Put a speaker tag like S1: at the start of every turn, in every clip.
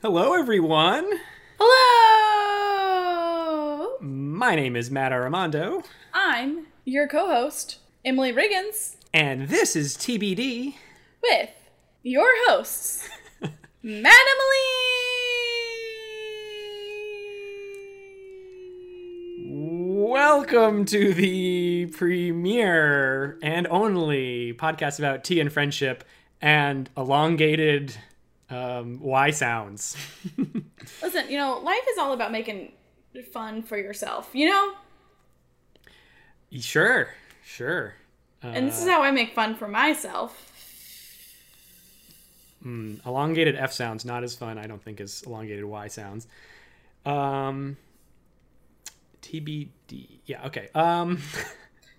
S1: Hello, everyone.
S2: Hello!
S1: My name is Matt Armando,
S2: I'm your co host, Emily Riggins,
S1: and this is TBD.
S2: with your hosts, Matt Emily!
S1: Welcome to the premiere and only podcast about tea and friendship and elongated um, Y sounds.
S2: Listen, you know, life is all about making fun for yourself, you know?
S1: sure, sure.
S2: And this is how I make fun for myself.
S1: Mm, elongated F sounds not as fun, I don't think, as elongated Y sounds. Um, TBD. Yeah, okay. Um,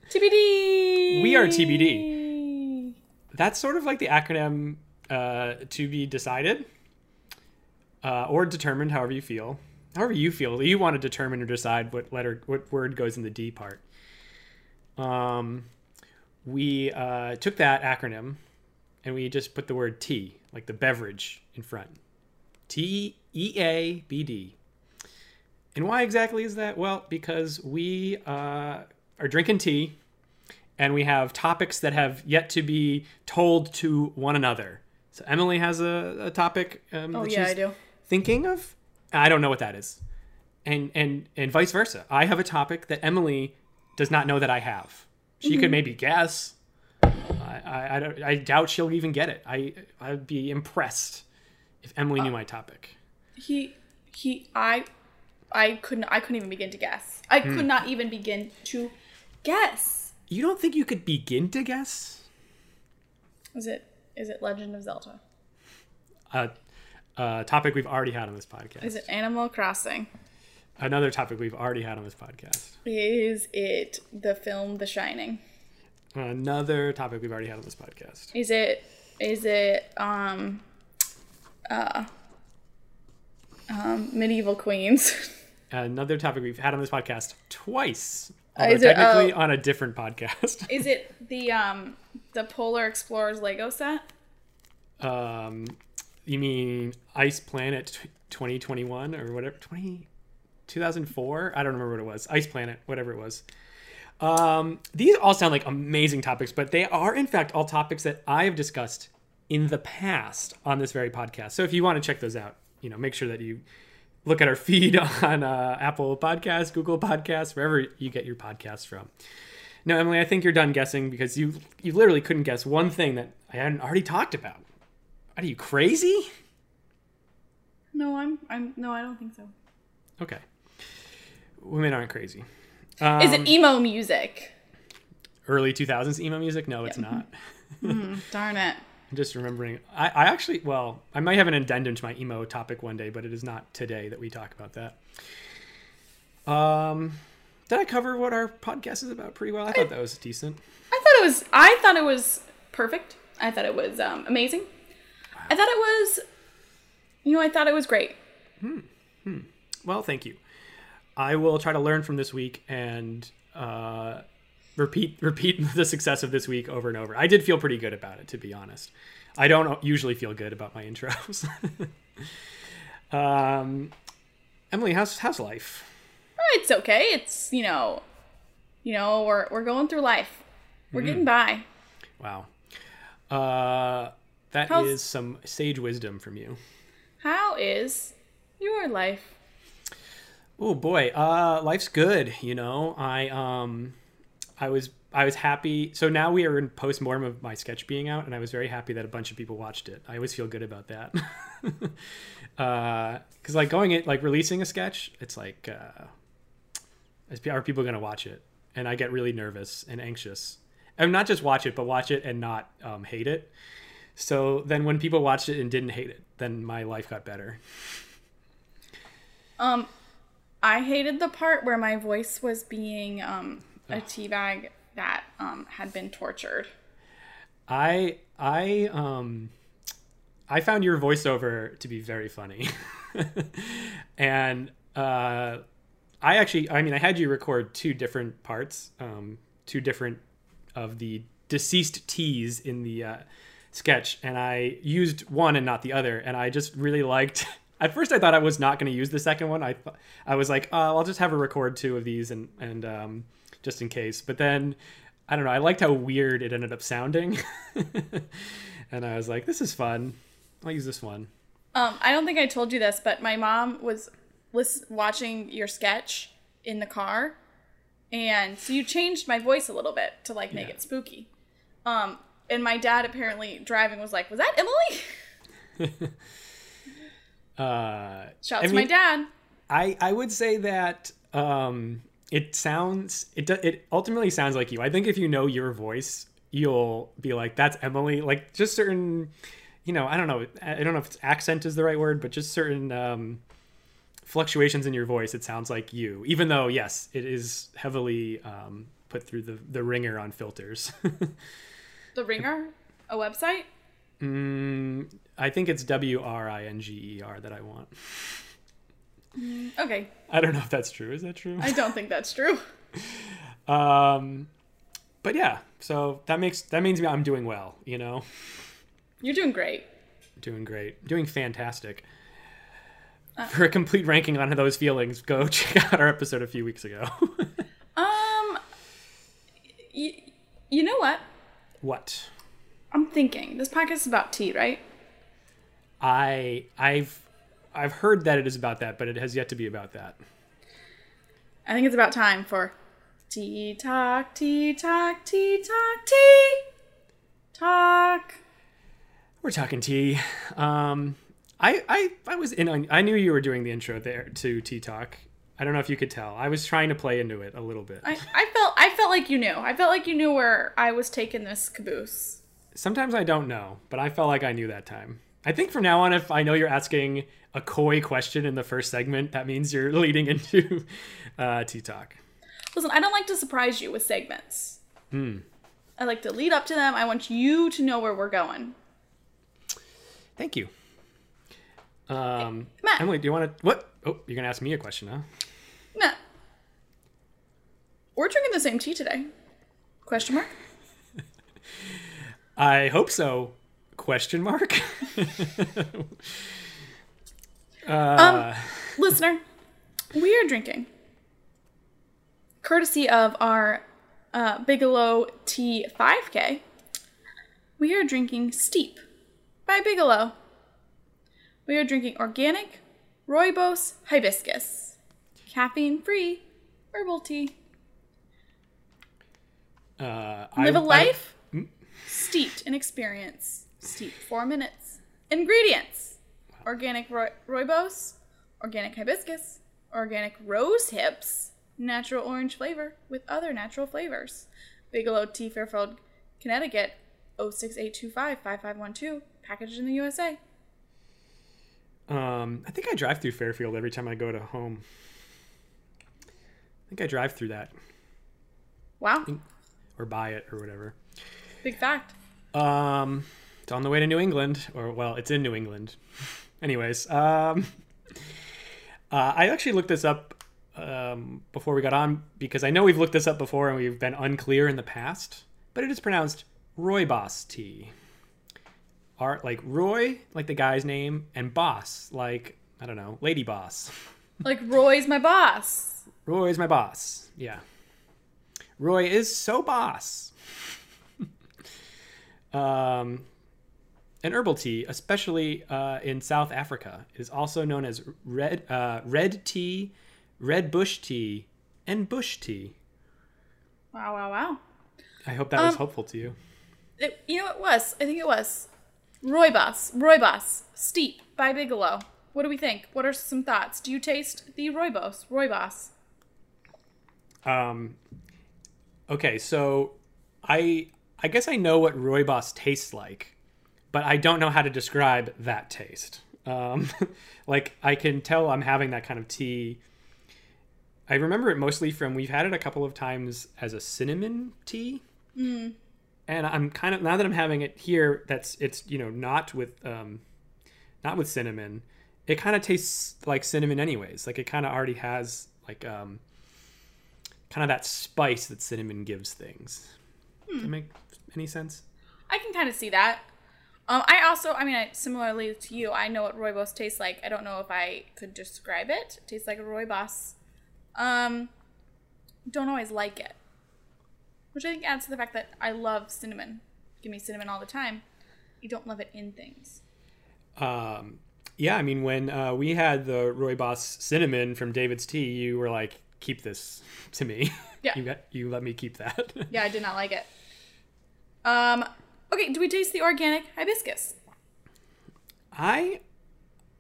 S2: TBD!
S1: We are TBD. that's sort of like the acronym uh, to be decided uh, or determined, however you feel. However you feel, you want to determine or decide what letter, what word goes in the D part. Um, we uh, took that acronym and we just put the word T, like the beverage, in front. T E A B D. And why exactly is that? Well, because we uh, are drinking tea and we have topics that have yet to be told to one another. So Emily has a, a topic um,
S2: Oh,
S1: that
S2: yeah,
S1: she's
S2: I do.
S1: thinking of. I don't know what that is, and and and vice versa. I have a topic that Emily does not know that I have. She
S2: Mm-hmm.
S1: could maybe guess. I I, I, don't, I doubt she'll even get it. I I'd be impressed if Emily
S2: Uh,
S1: knew my topic.
S2: He, he, I, I couldn't, I couldn't even begin to guess. I
S1: Hmm.
S2: could not even begin to guess.
S1: You don't think you could begin to guess?
S2: Is it, is it Legend of Zelda?
S1: A, a topic we've already had on this podcast.
S2: Is it Animal Crossing?
S1: Another topic we've already had on this podcast.
S2: Is it the film The Shining?
S1: Another topic we've already had on this podcast.
S2: Is it is it um uh um medieval queens?
S1: Another topic we've had on this podcast twice.
S2: Uh,
S1: Although
S2: is it-
S1: technically
S2: oh.
S1: on a different podcast.
S2: is it the um the Polar Explorers Lego set?
S1: Um, you mean Ice Planet 2021 or whatever? 20, 2004? I don't remember what it was. Ice Planet, whatever it was. Um, these all sound like amazing topics, but they are, in fact, all topics that I have discussed in the past on this very podcast. So if you want to check those out, you know, make sure that you look at our feed on uh, Apple Podcasts, Google Podcasts, wherever you get your podcasts from. No, Emily, I think you're done guessing because you you literally couldn't guess one thing that I hadn't already talked about. Are you crazy?
S2: No, I'm I'm no, I don't think so.
S1: Okay, women aren't crazy. Um,
S2: Is it emo music?
S1: early 2000s emo music? No, it's not.
S2: Darn it.
S1: I'm just remembering. I, I actually, well, I might have an addendum to my emo topic one day, but it is not today that we talk about that. Um, did I cover what our podcast is about pretty well? I thought that was decent.
S2: I thought it was I thought it was perfect. I thought it was um, amazing. I thought it was you know, I thought it was great. Hmm.
S1: Well, thank you. I will try to learn from this week and uh, repeat repeat the success of this week over and over. I did feel pretty good about it, to be honest. I don't usually feel good about my intros. um, Emily, how's how's life?
S2: It's okay. It's you know you know, we're we're going through life. We're getting by.
S1: Wow, uh, that is
S2: How's-
S1: some sage wisdom from you.
S2: How is your life?
S1: Oh boy, uh, life's good. You know, I um, I was I was happy. So now we are in post mortem of my sketch being out, and I was very happy that a bunch of people watched it. I always feel good about that. Because like going it like releasing a sketch, it's like, uh, is- are people gonna watch it? And I get really nervous and anxious. And not just watch it, but watch it and not um, hate it. So then when people watched it and didn't hate it, then my life got better.
S2: Um I hated the part where my voice was being um a teabag that um had been tortured.
S1: I I um I found your voiceover to be very funny. and uh I actually I mean I had you record two different parts, um two different of the deceased T's in the uh sketch and I used one and not the other and I just really liked At first, I thought I was not going to use the second one. I th- I was like, oh, I'll just have her record two of these and and um, just in case. But then, I don't know. I liked how weird it ended up sounding, and I was like, this is fun. I'll use this one.
S2: Um, I don't think I told you this, but my mom was lis- watching your sketch in the car, and so you changed my voice a little bit to like make
S1: Yeah.
S2: it spooky. Um, and my dad apparently driving was like, "Was that Emily?"
S1: Uh,
S2: Shout out
S1: I
S2: to my dad.
S1: I I would say that um, it sounds it do, it ultimately sounds like you. I think if you know your voice, you'll be like, "That's Emily." Like just certain, you know, I don't know. I don't know if it's accent is the right word, but just certain um, fluctuations in your voice. It sounds like you, even though yes, it is heavily um, put through the the ringer on filters.
S2: The Ringer, a website.
S1: mm, I think it's W R I N G E R that I want.
S2: Okay,
S1: I don't know if that's true. Is that true?
S2: I don't think that's true.
S1: Um, but yeah, so that makes that means I'm doing well. You know,
S2: You're doing great.
S1: doing great, doing fantastic. For a complete ranking on those feelings, go check out our episode a few weeks ago.
S2: Um, y- you know what?
S1: What
S2: I'm thinking this podcast is about tea, right?
S1: I I've I've heard that it is about that, but it has yet to be about that.
S2: I think it's about time for tea talk, tea talk, tea talk, tea talk.
S1: We're talking tea. Um, I I I was in. on- I knew you were doing the intro there to Tea Talk. I don't know if you could tell. I was trying to play into it a little bit.
S2: I, I felt I felt like you knew. I felt like you knew where I was taking this caboose.
S1: Sometimes I don't know, but I felt like I knew that time. I think from now on, if I know you're asking a coy question in the first segment, that means you're leading into uh, Tea Talk.
S2: Listen, I don't like to surprise you with segments. Hmm. I like to lead up to them. I want you to know where we're going.
S1: Thank you. Um,
S2: Matt.
S1: Emily, do you want to? What? Oh, you're gonna ask me a question, huh?
S2: We're drinking the same tea today. Question mark?
S1: I hope so. Question mark. uh,
S2: Listener, we are drinking, courtesy of our uh, Bigelow T 5K, we are drinking Steep by Bigelow. We are drinking organic rooibos hibiscus, caffeine free herbal tea.
S1: Uh,
S2: Live
S1: a
S2: a life steeped in experience. Steep four minutes. Ingredients organic roi- rooibos, organic hibiscus, organic rose hips, natural orange flavor with other natural flavors. Bigelow Tea Fairfield, Connecticut 06825 5512, packaged in the USA.
S1: Um, I think I drive through Fairfield every time I go to home. I think I drive through that
S2: Wow,
S1: or buy it or whatever.
S2: big fact.
S1: Um, it's on the way to New England, or well, it's in New England. Anyways, um, uh, I actually looked this up um, before we got on because I know we've looked this up before and we've been unclear in the past, but it is pronounced Rooibos tea. Art like Roy, like the guy's name, and Boss, like I don't know, Lady Boss.
S2: Like Roy's my boss.
S1: Roy's my boss. Yeah. Roy is so boss. um, an herbal tea, especially uh, in South Africa, is also known as red uh, red tea, red bush tea, and bush tea.
S2: Wow, wow, wow.
S1: I hope that was
S2: Um,
S1: helpful to you.
S2: It, you know, it was. I think it was. Rooibos. Rooibos. Steep by Bigelow. What do we think? What are some thoughts? Do you taste the Rooibos? Rooibos.
S1: Um, okay, so I I guess I know what rooibos tastes like, but I don't know how to describe that taste. Um, like I can tell I'm having that kind of tea. I remember it mostly from we've had it a couple of times as a cinnamon tea, and I'm kind of now that I'm having it here. That's it's you know not with um, not with cinnamon. It kind of tastes like cinnamon anyways. Like it kind of already has like um, kind of that spice that cinnamon gives things. Does that make any sense?
S2: I can kind of see that. Um, I also, I mean, I, similarly to you, I know what rooibos tastes like. I don't know if I could describe it. It tastes like a rooibos. Um, don't always like it, which I think adds to the fact that I love cinnamon. Give me cinnamon all the time. You don't love it in things.
S1: Um, yeah, I mean, when uh, we had the rooibos cinnamon from David's Tea, you were like, "Keep this to me."
S2: Yeah.
S1: you got you let me keep that.
S2: Yeah, I did not like it. Um, okay, do we taste the organic hibiscus?
S1: I,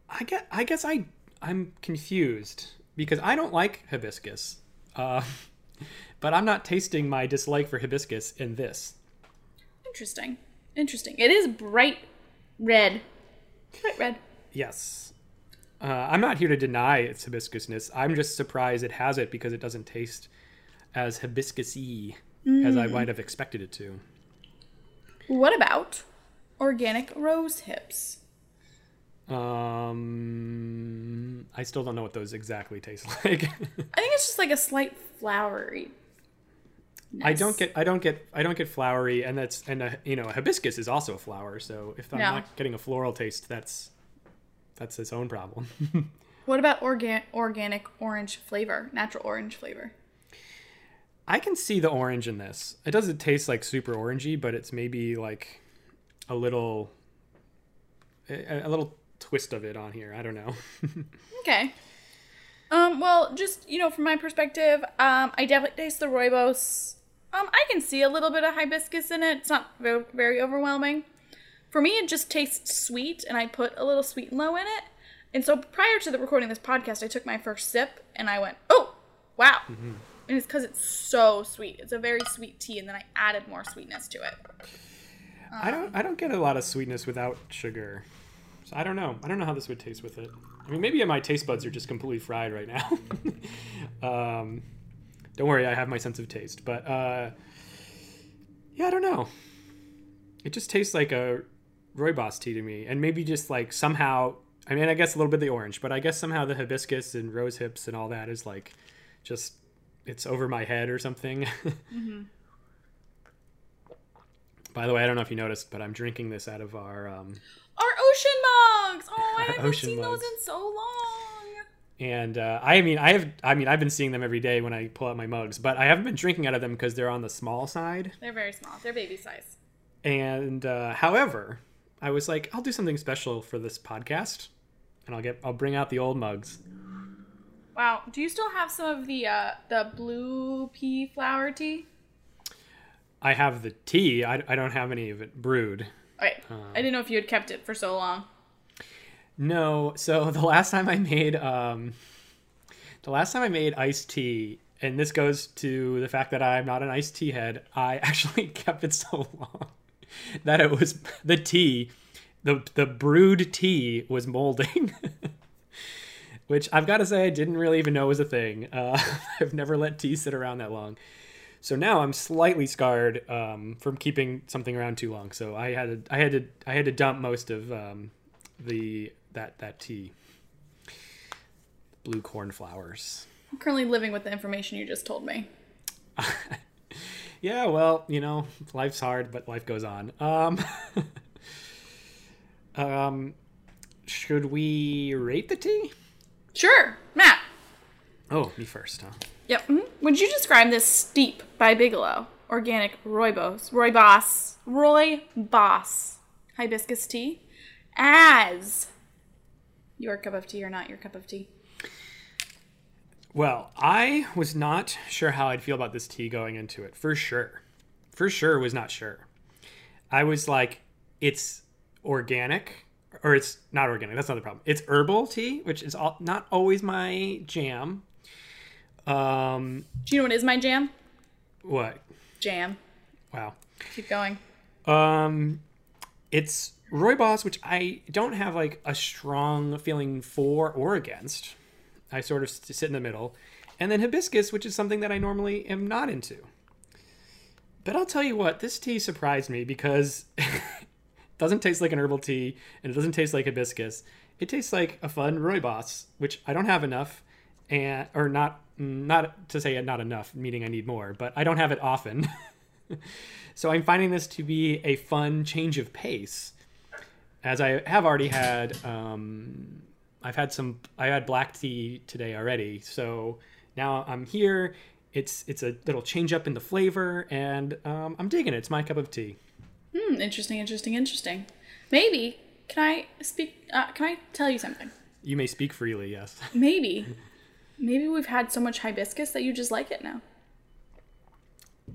S1: I get. I guess I I'm confused because I don't like hibiscus, uh, but I'm not tasting my dislike for hibiscus in this.
S2: Interesting. Interesting. It is bright red. Bright red.
S1: Yes. Uh, I'm not here to deny its hibiscusness. I'm just surprised it has it because it doesn't taste as hibiscusy as I might have expected it to.
S2: What about organic rose hips?
S1: Um, I still don't know what those exactly taste like.
S2: I think it's just like a slight flowery.
S1: I don't get, I don't get, I don't get flowery, and that's, and a, you know, hibiscus is also a flower. So if I'm not getting a floral taste, that's, that's its own problem.
S2: What about organ- organic orange flavor, natural orange flavor?
S1: I can see the orange in this. It doesn't taste like super orangey, but it's maybe like a little a, a little twist of it on here. I don't know.
S2: Okay. Um, well, just, you know, from my perspective, um, I definitely taste the rooibos. Um, I can see a little bit of hibiscus in it. It's not very, very overwhelming. For me, it just tastes sweet, and I put a little sweet and low in it. And so prior to the recording of this podcast, I took my first sip, and I went, oh, wow. And it's because it's so sweet. It's a very sweet tea, and then I added more sweetness to it.
S1: I don't I don't get a lot of sweetness without sugar. So I don't know. I don't know how this would taste with it. I mean, maybe my taste buds are just completely fried right now. um, don't worry, I have my sense of taste, but uh, yeah, I don't know. It just tastes like a rooibos tea to me, and maybe just like somehow. I mean, I guess a little bit of the orange, but I guess somehow the hibiscus and rose hips and all that is like just it's over my head or something. By the way, I don't know if you noticed, but I'm drinking this out of our um,
S2: Our ocean mugs! Oh, I haven't seen
S1: mugs.
S2: those in so long.
S1: and uh, I mean I have I mean I've been seeing them every day when I pull out my mugs, but I haven't been drinking out of them because they're on the small side.
S2: They're very small. They're baby size.
S1: And uh, however, I was like, I'll do something special for this podcast, and I'll get I'll bring out the old mugs.
S2: Wow. Do you still have some of the uh, the blue pea flower tea?
S1: I have the tea. I, I don't have any of it brewed.
S2: Okay. I didn't know if you had kept it for so long.
S1: No, so the last time I made um the last time I made iced tea, and this goes to the fact that I'm not an iced tea head, I actually kept it so long that it was the tea, the the brewed tea was molding. Which I've got to say, I didn't really even know was a thing. Uh, I've never let tea sit around that long. So now I'm slightly scarred um, from keeping something around too long. So I had to, I had to, I had to dump most of um, the that that tea. Blue cornflowers.
S2: I'm currently living with the information you just told me.
S1: Yeah, well, you know, life's hard, but life goes on. Um, um, should we rate the tea?
S2: Sure, Matt.
S1: Oh, me first, huh?
S2: Yep. mhm. Would you describe this steep by Bigelow organic rooibos, rooibos, rooibos hibiscus tea as your cup of tea or not your cup of tea?
S1: Well, I was not sure how I'd feel about this tea going into it. For sure. For sure was not sure. I was like, it's organic, or it's not organic. That's not the problem. It's herbal tea, which is all, not always my jam. Um,
S2: Do you know what is my jam?
S1: what?
S2: Jam.
S1: Wow.
S2: Keep going.
S1: Um, it's rooibos, which I don't have like a strong feeling for or against. I sort of sit in the middle, and then hibiscus, which is something that I normally am not into. But I'll tell you what, this tea surprised me because it doesn't taste like an herbal tea, and it doesn't taste like hibiscus. It tastes like a fun rooibos, which I don't have enough, and or not not to say not enough, meaning I need more, but I don't have it often. So I'm finding this to be a fun change of pace. as I have already had, um, I've had some. I had black tea today already, so now I'm here. It's it's a little change up in the flavor, and um, I'm digging it. It's my cup of tea.
S2: Hmm, interesting, interesting, interesting. Maybe can I speak? Uh, can I tell you something?
S1: You may speak freely. Yes.
S2: Maybe, maybe we've had so much hibiscus that you just like it now.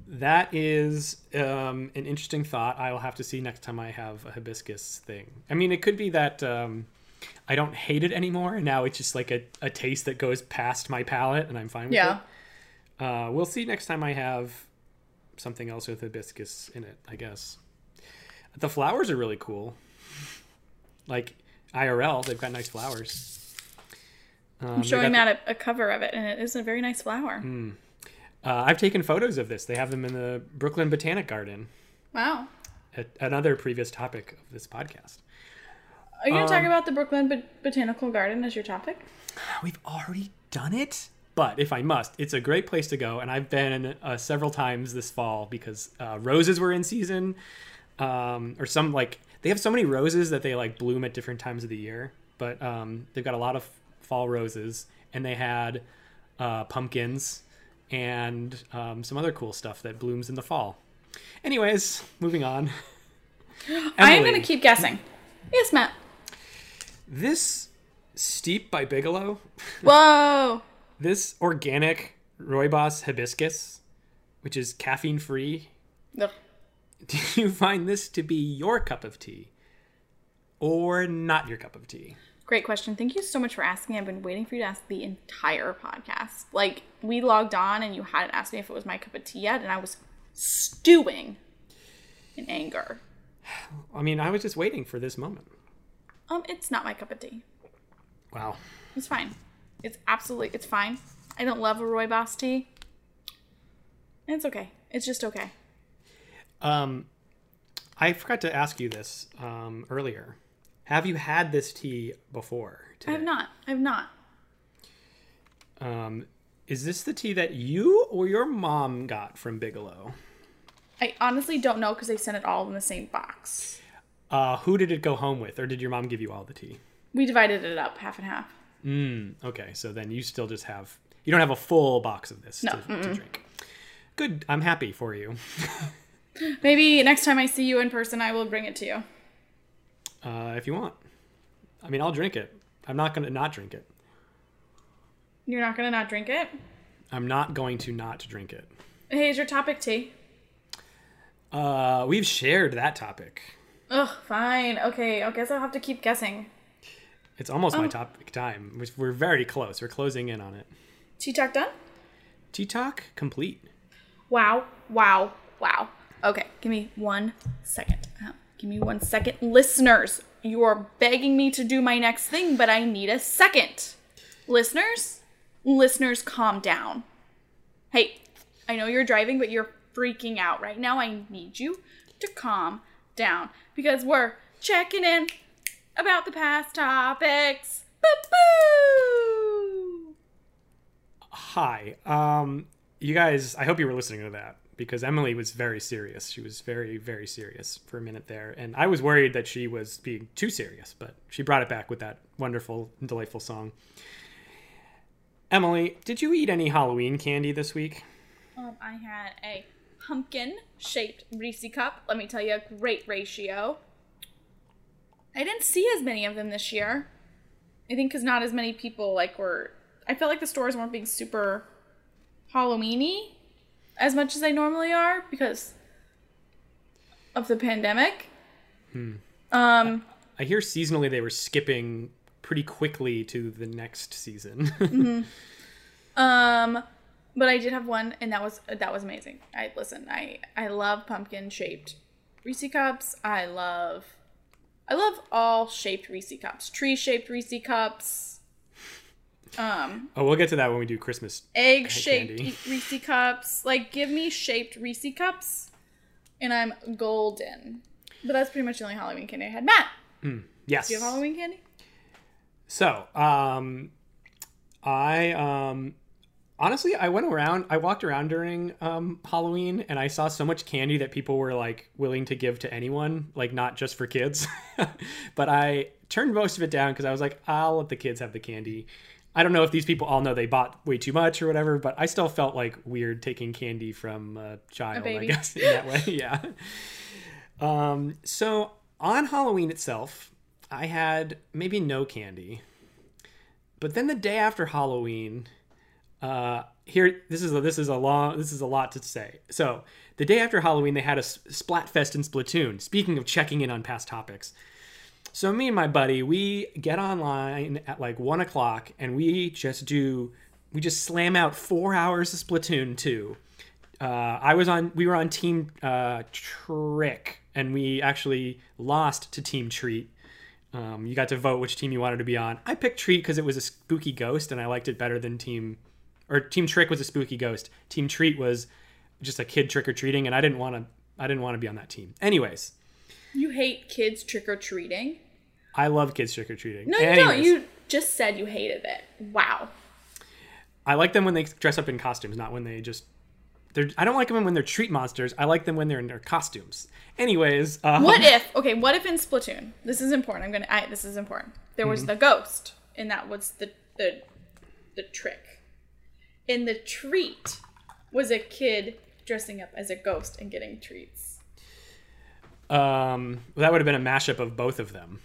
S1: That is um, an interesting thought. I will have to see next time I have a hibiscus thing. I mean, it could be that um, I don't hate it anymore, and now it's just like a, a taste that goes past my palate, and I'm fine with
S2: Yeah.
S1: it. Uh, we'll see next time I have something else with hibiscus in it, I guess. The flowers are really cool. Like IRL, they've got nice flowers. Um,
S2: I'm showing Matt a, a cover of it, and it is a very nice flower.
S1: Hmm. Uh, I've taken photos of this. They have them in the Brooklyn Botanic Garden.
S2: Wow.
S1: a- another previous topic of this podcast.
S2: Are you going to talk
S1: Um,
S2: about the Brooklyn Bot- Botanical Garden as your topic?
S1: We've already done it, but if I must, it's a great place to go, and I've been uh, several times this fall because uh, roses were in season, um, or some like they have so many roses that they like bloom at different times of the year. But um, they've got a lot of fall roses, and they had uh, pumpkins and um, some other cool stuff that blooms in the fall. Anyways, moving on.
S2: I am going to keep guessing. Yes, Matt.
S1: This steep by Bigelow.
S2: Whoa.
S1: This organic rooibos hibiscus, which is caffeine free, do you find this to be your cup of tea or not your cup of tea?
S2: Great question. Thank you so much for asking. I've been waiting for you to ask the entire podcast. Like, we logged on and you hadn't asked me if it was my cup of tea yet, and I was stewing in anger.
S1: I mean, I was just waiting for this moment.
S2: Um, it's not my cup of tea.
S1: Wow.
S2: It's fine. It's absolutely, it's fine. I don't love a rooibos tea. It's okay. It's just okay.
S1: Um, I forgot to ask you this um, earlier. Have you had this tea before?
S2: I have not. I have not.
S1: Um, is this the tea that you or your mom got from Bigelow?
S2: I honestly don't know because they sent it all in the same box.
S1: Uh, who did it go home with, or did your mom give you all the tea?
S2: We divided it up half and half.
S1: Mm, okay, so then you still just have you don't have a full box of this
S2: No,
S1: to, to drink. Good, I'm happy for you.
S2: Maybe next time I see you in person, I will bring it to you.
S1: Uh, if you want, I mean, I'll drink it. I'm not gonna not drink it.
S2: You're not gonna not drink it?
S1: I'm not going to not drink it.
S2: Hey, is your topic tea?
S1: Uh, we've shared that topic.
S2: Ugh, fine. Okay, I guess I'll have to keep guessing.
S1: It's almost my
S2: Oh.
S1: topic time. We're very close. We're closing in on it.
S2: Tea talk done?
S1: Tea talk complete.
S2: Wow, wow, wow. Okay, give me one second. Uh, give me one second. Listeners, you are begging me to do my next thing, but I need a second. Listeners, listeners, calm down. Hey, I know you're driving, but you're freaking out right now. I need you to calm down because we're checking in about the past topics. Boo-boo!
S1: Hi. Um, you guys. I hope you were listening to that because Emily was very serious. She was very, very serious for a minute there, and I was worried that she was being too serious, but she brought it back with that wonderful, and delightful song. Emily, did you eat any Halloween candy this week?
S2: Um, I had a pumpkin shaped Reese cup. Let me tell you, a great ratio. I didn't see as many of them this year. I think because not as many people like were. I felt like the stores weren't being super Halloweeny as much as they normally are because of the pandemic. Hmm. Um,
S1: I hear seasonally they were skipping pretty quickly to the next season. Hmm.
S2: Um, but I did have one, and that was that was amazing. I listen. I I love pumpkin shaped Reese cups. I love I love all shaped Reese cups. Tree shaped Reese cups. Um,
S1: oh, we'll get to that when we do Christmas.
S2: egg shaped. Reese cups. Like, give me shaped Reese cups, and I'm golden. But that's pretty much the only Halloween candy I had. Matt,
S1: Yes.
S2: do you have Halloween candy?
S1: So, um, I um, honestly, I went around, I walked around during um, Halloween, and I saw so much candy that people were like willing to give to anyone, like not just for kids. but I turned most of it down because I was like, I'll let the kids have the candy. I don't know if these people all know they bought way too much or whatever, but I still felt like weird taking candy from a child, I guess, in that way. yeah. Um, so on Halloween itself, I had maybe no candy. But then the day after Halloween, uh, here this is a, this is a long this is a lot to say. So the day after Halloween, they had a Splatfest in Splatoon. Speaking of checking in on past topics, so me and my buddy, we get online at like one o'clock, and we just do we just slam out four hours of Splatoon two. Uh, I was on we were on Team uh, Trick, and we actually lost to Team Treat. Um, you got to vote which team you wanted to be on. I picked Treat because it was a spooky ghost, and I liked it better than Team or Team Trick was a spooky ghost. Team Treat was just a kid trick or treating, and I didn't want to. I didn't want to be on that team. Anyways,
S2: You hate kids trick or treating?
S1: I love kids trick or treating.
S2: No, you don't. You just said you hated it. Wow.
S1: I like them when they dress up in costumes, not when they just. They're, I don't like them when they're treat monsters. I like them when they're in their costumes. Anyways, um,
S2: What if? Okay, what if in Splatoon? This is important. I'm gonna. I, this is important. There
S1: Mm-hmm.
S2: was the ghost, and that was the the the trick. In the treat was a kid dressing up as a ghost and getting treats.
S1: Um, that would have been a mashup of both of them.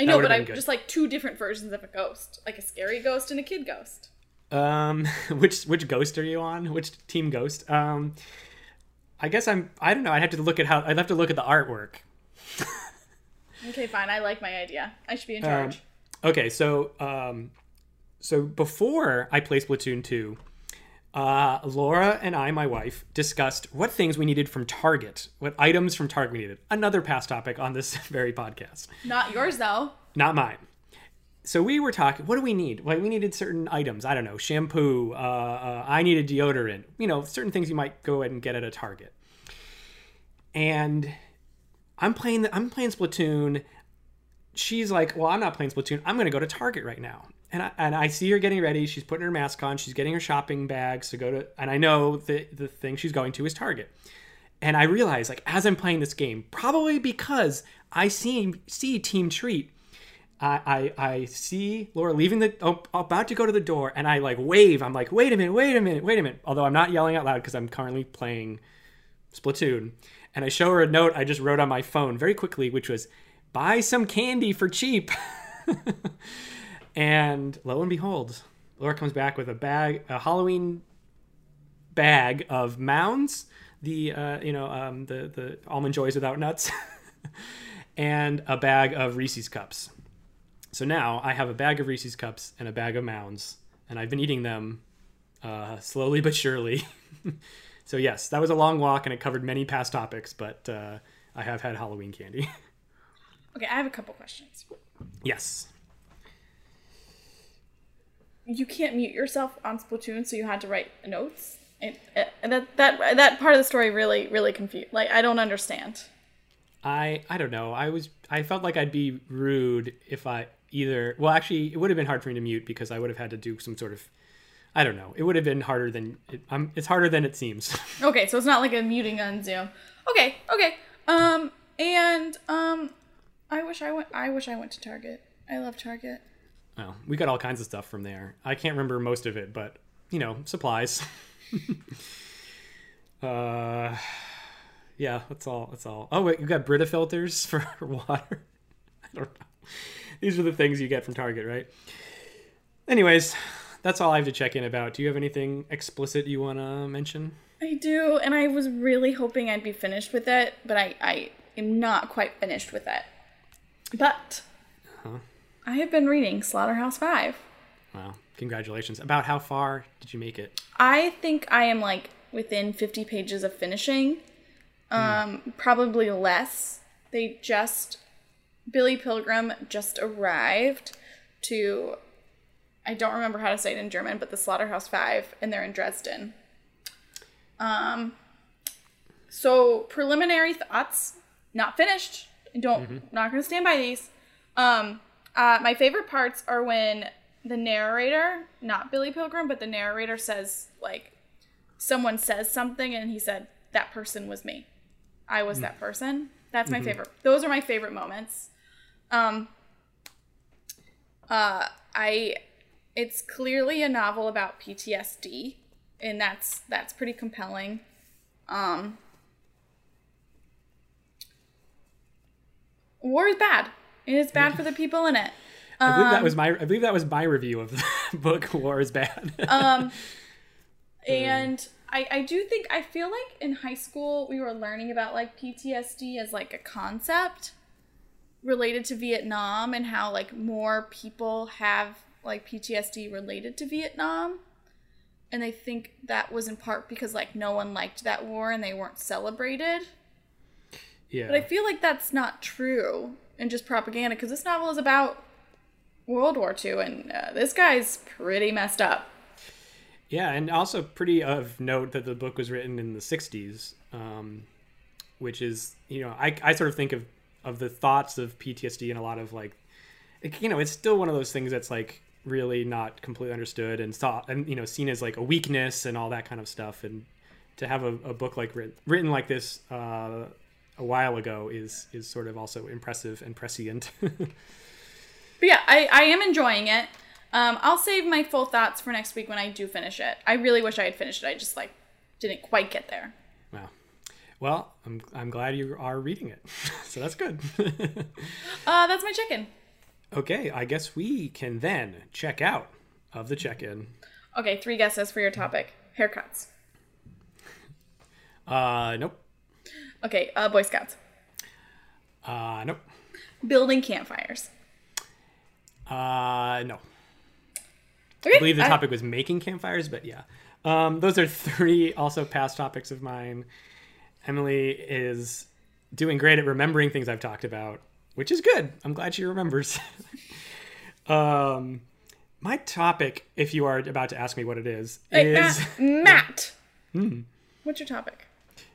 S2: I know, but I
S1: been good.
S2: just like two different versions of a ghost, like a scary ghost and a kid ghost.
S1: Um, which which ghost are you on? Which team ghost? Um, I guess I'm. I don't know. I'd have to look at how. I'd have to look at the artwork.
S2: Okay, fine. I like my idea. I should be in
S1: Um,
S2: charge.
S1: okay, so um, so before I play Splatoon two, uh, Laura and I, my wife, discussed what things we needed from Target, what items from Target we needed. Another past topic on this very podcast,
S2: Not yours though.
S1: not mine. So we were talking. What do we need? Like we needed certain items. I don't know, shampoo. Uh, uh, I needed deodorant. You know, certain things you might go ahead and get at a Target. And I'm playing. The, I'm playing Splatoon she's like, "Well, I'm not playing Splatoon. I'm going to go to Target right now." And I, and I see her getting ready. She's putting her mask on. She's getting her shopping bags to go to. And I know the the thing she's going to is Target. And I realize, like, as I'm playing this game, probably because I see see Team Treat, I I, I see Laura leaving the oh, about to go to the door, and I like wave. I'm like, "Wait a minute! Wait a minute! Wait a minute!" Although I'm not yelling out loud because I'm currently playing Splatoon. And I show her a note I just wrote on my phone very quickly, which was, buy some candy for cheap. and lo and behold, Laura comes back with a bag, a Halloween bag of mounds, the uh, you know um, the the almond joys without nuts, and a bag of Reese's cups. So now I have a bag of Reese's cups and a bag of mounds, and I've been eating them uh, slowly but surely. so yes, that was a long walk, and it covered many past topics, but uh, I have had Halloween candy.
S2: Okay, I have a couple questions.
S1: yes.
S2: You can't mute yourself on Splatoon, so you had to write notes. And, and that that that part of the story really really confused. Like I don't understand.
S1: I I don't know. I was I felt like I'd be rude if I either. Well, actually, it would have been hard for me to mute because I would have had to do some sort of. I don't know. It would have been harder than it, um, it's harder than it seems.
S2: Okay, so it's not like a muting on Zoom. Okay, okay. Um, and um, I wish I went. I wish I went to Target. I love Target.
S1: Oh, we got all kinds of stuff from there. I can't remember most of it, but you know, supplies. uh, yeah, that's all. That's all. Oh wait, you got Brita filters for water. I don't know. These are the things you get from Target, right? Anyways, that's all I have to check in about. Do you have anything explicit you want to mention?
S2: I do, and I was really hoping I'd be finished with it, but I I am not quite finished with it. But I have been reading Slaughterhouse Five.
S1: Wow, congratulations. About how far did you make it?
S2: I think I am like within 50 pages of finishing. Um, probably less. They just Billy Pilgrim just arrived to I don't remember how to say it in German, but the Slaughterhouse 5 and they're in Dresden. Um so preliminary thoughts, not finished. Don't not going to stand by these. Um uh my favorite parts are when the narrator, not Billy Pilgrim, but the narrator says like someone says something and he said that person was me. I was that person. That's my favorite. Those are my favorite moments. Um uh I it's clearly a novel about PTSD and that's that's pretty compelling. Um War is bad. It is bad for the people in it.
S1: I believe that
S2: Um,
S1: was my I believe that was my review of the book War is Bad.
S2: Um, and I, I do think I feel like in high school we were learning about like PTSD as like a concept related to Vietnam and how like more people have like PTSD related to Vietnam. And I think that was in part because like no one liked that war and they weren't celebrated.
S1: yeah.
S2: But I feel like that's not true and just propaganda because this novel is about World War II and uh, this guy's pretty messed up.
S1: Yeah, and also pretty of note that the book was written in the '60s, um, which is you know I, I sort of think of of the thoughts of PTSD and a lot of like, you know, it's still one of those things that's like really not completely understood and thought and you know seen as like a weakness and all that kind of stuff. And to have a, a book like written, written like this uh, a while ago is is sort of also impressive and prescient.
S2: But yeah, I, I am enjoying it. Um, I'll save my full thoughts for next week when I do finish it. I really wish I had finished it. I just like didn't quite get there.
S1: wow. Well, I'm I'm glad you are reading it, so that's good.
S2: Uh, that's my chicken.
S1: Okay, I guess we can then check out of the check-in.
S2: Okay, three guesses for your topic. Haircuts.
S1: Uh, nope.
S2: Okay, uh, Boy Scouts.
S1: Uh, nope.
S2: Building campfires.
S1: Uh, no.
S2: Okay,
S1: I believe the
S2: I-
S1: topic was making campfires, but yeah. Um, those are three also past topics of mine. Emily is doing great at remembering things I've talked about, which is good. I'm glad she remembers. um, my topic, if you are about to ask me what it is,
S2: Hey,
S1: is.
S2: Matt. Matt. What's your topic?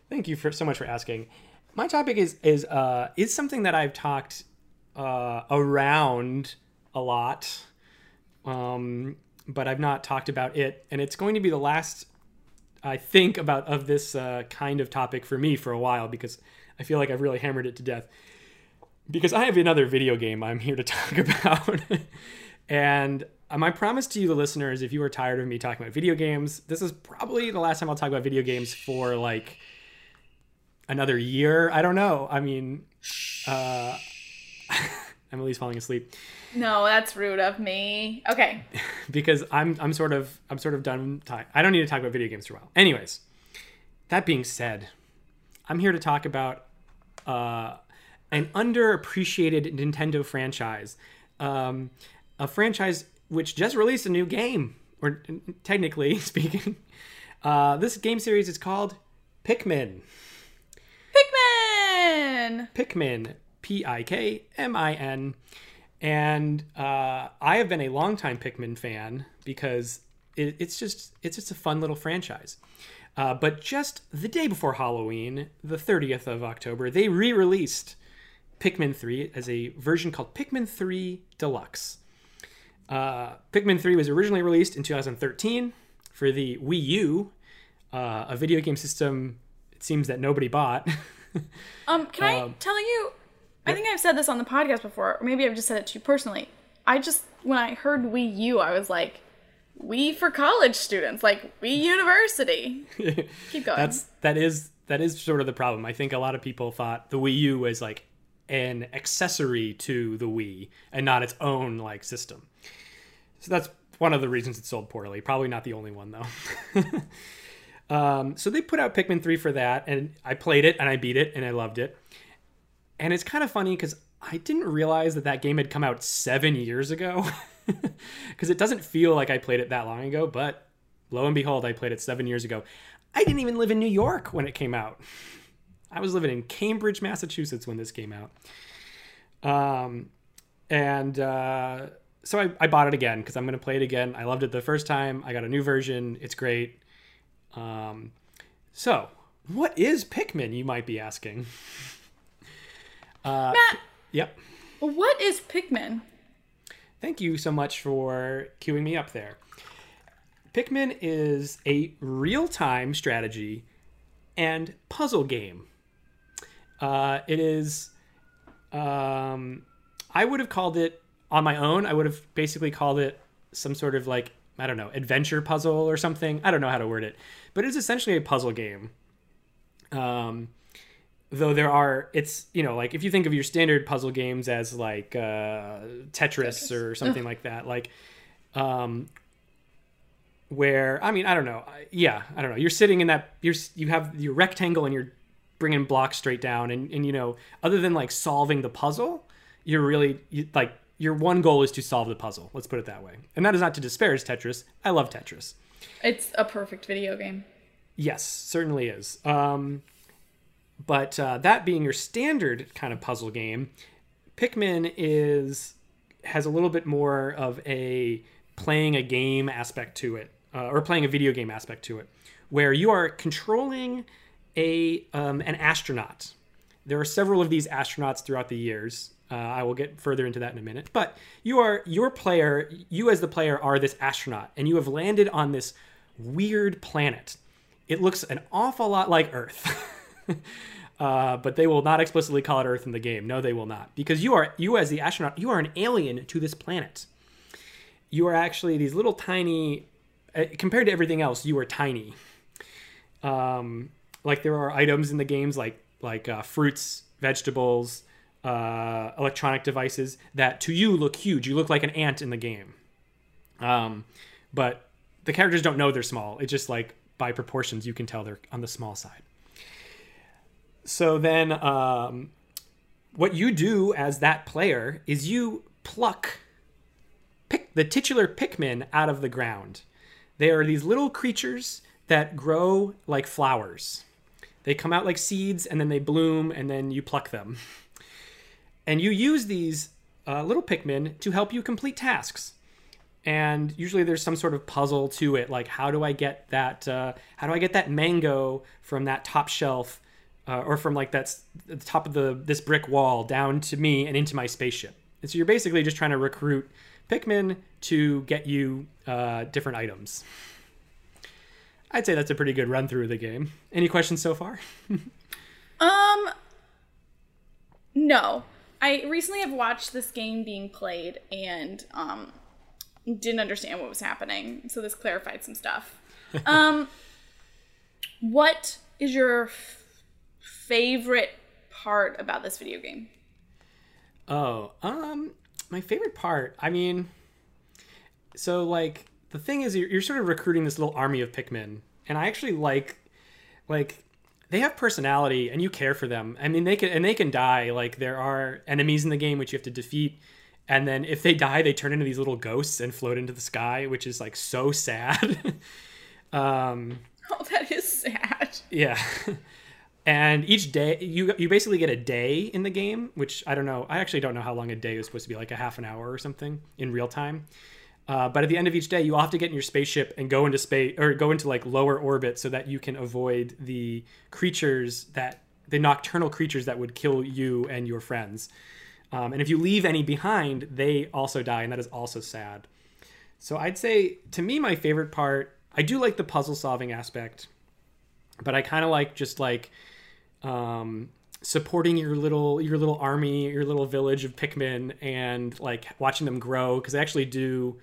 S1: Thank you for so much for asking. My topic is is uh, is something that I've talked uh, around a lot, um, but I've not talked about it, and it's going to be the last I think about of this uh, kind of topic for me for a while because I feel like I've really hammered it to death. Because I have another video game I'm here to talk about, and my promise to you, the listeners, if you are tired of me talking about video games, this is probably the last time I'll talk about video games for like another year. I don't know. I mean, uh, Emily's falling asleep
S2: No, that's rude of me. Okay.
S1: because I'm I'm sort of I'm sort of done. Time. I don't need to talk about video games for a while. Anyways, that being said, I'm here to talk about uh, an underappreciated Nintendo franchise, um, a franchise which just released a new game, or technically speaking, uh, this game series is called Pikmin.
S2: Pikmin!
S1: Pikmin, P I K M I N. And uh, I have been a longtime Pikmin fan because it, it's just it's just a fun little franchise. Uh, but just the day before Halloween, the 30th of October, they re-released Pikmin 3 as a version called Pikmin 3 Deluxe. Uh, Pikmin 3 was originally released in 2013 for the Wii U, uh, a video game system it seems that nobody bought.
S2: Um, can I
S1: Um,
S2: tell you? I think I've said this on the podcast before, or maybe I've just said it to you personally. I just, when I heard Wii U, I was like, we for college students, like we University. Keep going.
S1: That's that is that is sort of the problem. I think a lot of people thought the Wii U was like an accessory to the Wii and not its own like system. So that's one of the reasons it sold poorly. Probably not the only one though. um, so they put out Pikmin 3 for that, and I played it and I beat it and I loved it. And it's kind of funny because I didn't realize that that game had come out seven years ago. Because it doesn't feel like I played it that long ago, but lo and behold, I played it seven years ago. I didn't even live in New York when it came out. I was living in Cambridge, Massachusetts when this came out. Um, and uh, so I, I bought it again because I'm going to play it again. I loved it the first time. I got a new version. It's great. Um, so, what is Pikmin, you might be asking? Uh,
S2: Matt,
S1: Yep.
S2: what is Pikmin?
S1: Thank you so much for queuing me up there. Pikmin is a real time strategy and puzzle game. Uh, it is, um, I would have called it on my own, I would have basically called it some sort of like, I don't know, adventure puzzle or something. I don't know how to word it, but it's essentially a puzzle game. Um, though there are it's you know like if you think of your standard puzzle games as like uh, Tetris, Tetris. or something like that, like um, where I mean I don't know, yeah I don't know. You're sitting in that you're you have your rectangle and you're bringing blocks straight down, and and you know other than like solving the puzzle, you're really you, like your one goal is to solve the puzzle. Let's put it that way. And that is not to disparage Tetris. I love Tetris.
S2: It's a perfect video game.
S1: Yes, certainly is. Um, but uh, that being your standard kind of puzzle game, Pikmin is has a little bit more of a playing a game aspect to it, uh, or playing a video game aspect to it, where you are controlling a um, an astronaut. There are several of these astronauts throughout the years. Uh, I will get further into that in a minute. But you are your player. You as the player are this astronaut, and you have landed on this weird planet. It looks an awful lot like Earth. uh, but they will not explicitly call it Earth in the game. No, they will not, because you are you as the astronaut, you are an alien to this planet. You are actually these little tiny, uh, compared to everything else, you are tiny. Um, like there are items in the games like like uh, fruits, vegetables, uh, electronic devices that to you look huge. You look like an ant in the game. Um, but the characters don't know they're small. It's just like by proportions, you can tell they're on the small side. So then, um, what you do as that player is you pluck pick the titular Pikmin out of the ground. They are these little creatures that grow like flowers. They come out like seeds and then they bloom and then you pluck them. And you use these uh, little Pikmin to help you complete tasks. And usually there's some sort of puzzle to it like how do i get that uh, how do i get that mango from that top shelf uh, or from like that's the top of the this brick wall down to me and into my spaceship. And so you're basically just trying to recruit pikmin to get you uh, different items. I'd say that's a pretty good run through of the game. Any questions so far?
S2: Um no i recently have watched this game being played and um didn't understand what was happening. So this clarified some stuff. um, what is your f- favorite part about this video game?
S1: Oh, um, my favorite part. I mean, so like the thing is, you're, you're sort of recruiting this little army of Pikmin, and I actually like, like they have personality and you care for them. I mean, they can and they can die. Like there are enemies in the game which you have to defeat. And then if they die they turn into these little ghosts and float into the sky which is like so sad. Um
S2: oh that is sad.
S1: yeah. And each day you you basically get a day in the game which i don't know. I actually don't know how long a day is supposed to be like a half an hour or something in real time uh, but at the end of each day you have to get in your spaceship and go into space or go into like lower orbit so that you can avoid the creatures that the nocturnal creatures that would kill you and your friends um, and if you leave any behind, they also die, and that is also sad. So I'd say to me, my favorite part, I do like the puzzle solving aspect, but I kind of like just like um, supporting your little your little army, your little village of Pikmin, and like watching them grow because they actually do.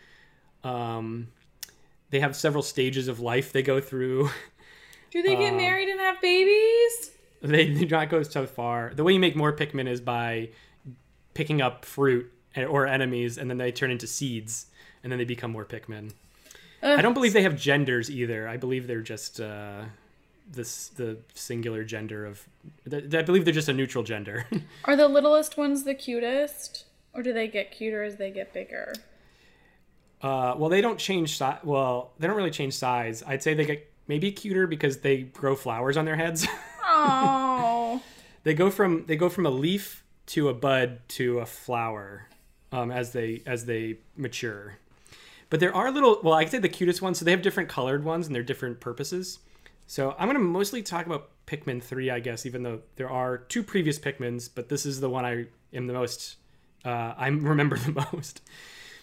S1: Um, they have several stages of life they go through.
S2: Do they get um, married and have babies?
S1: They do not go so far. The way you make more Pikmin is by picking up fruit or enemies, and then they turn into seeds, and then they become more Pikmin. Uh, I don't believe they have genders either. I believe they're just uh, this the singular gender of. I believe they're just a neutral gender.
S2: Are the littlest ones the cutest, or do they get cuter as they get bigger?
S1: Uh, well, they don't change size. Well, they don't really change size. I'd say they get maybe cuter because they grow flowers on their heads. Oh. they go from they go from a leaf to a bud to a flower um, as they as they mature. But there are little well, I could say the cutest ones. So they have different colored ones and they're different purposes. So I'm gonna mostly talk about Pikmin three, I guess, even though there are two previous Pikmins, but this is the one I am the most uh, I remember the most.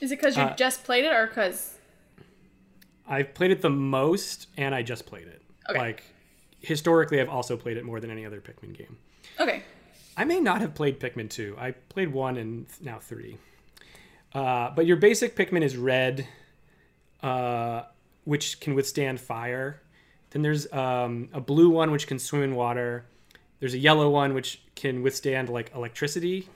S2: Is it because you
S1: Uh,
S2: just played it or because.
S1: I've played it the most, and I just played it.
S2: Okay.
S1: Like historically, I've also played it more than any other Pikmin game.
S2: Okay.
S1: I may not have played Pikmin 2. I played one and now three. Uh, but your basic Pikmin is red, uh, which can withstand fire. Then there's um, a blue one which can swim in water. There's a yellow one which can withstand like electricity.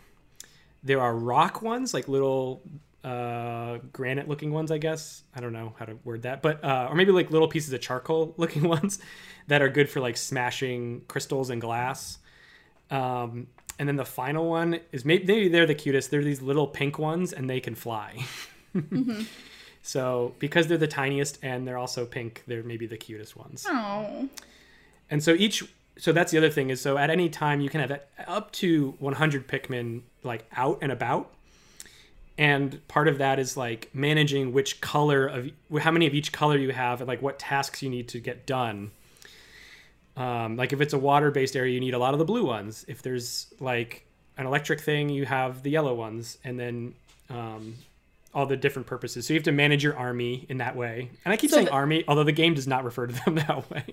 S1: There are rock ones, like little uh, granite-looking ones, I guess. I don't know how to word that, but uh, or maybe like little pieces of charcoal-looking ones that are good for like smashing crystals and glass. Um, and then the final one is maybe, maybe they're the cutest. They're these little pink ones, and they can fly. So because they're the tiniest and they're also pink, they're maybe the cutest ones.
S2: Oh.
S1: And so each, so that's the other thing is so at any time you can have up to 100 Pikmin like out and about. And part of that is like managing which color of how many of each color you have and like what tasks you need to get done. Um, like if it's a water-based area, you need a lot of the blue ones. If there's like an electric thing, you have the yellow ones, and then um, all the different purposes. So you have to manage your army in that way. And I keep
S2: So
S1: saying
S2: the-
S1: army, although the game does not refer to them that way.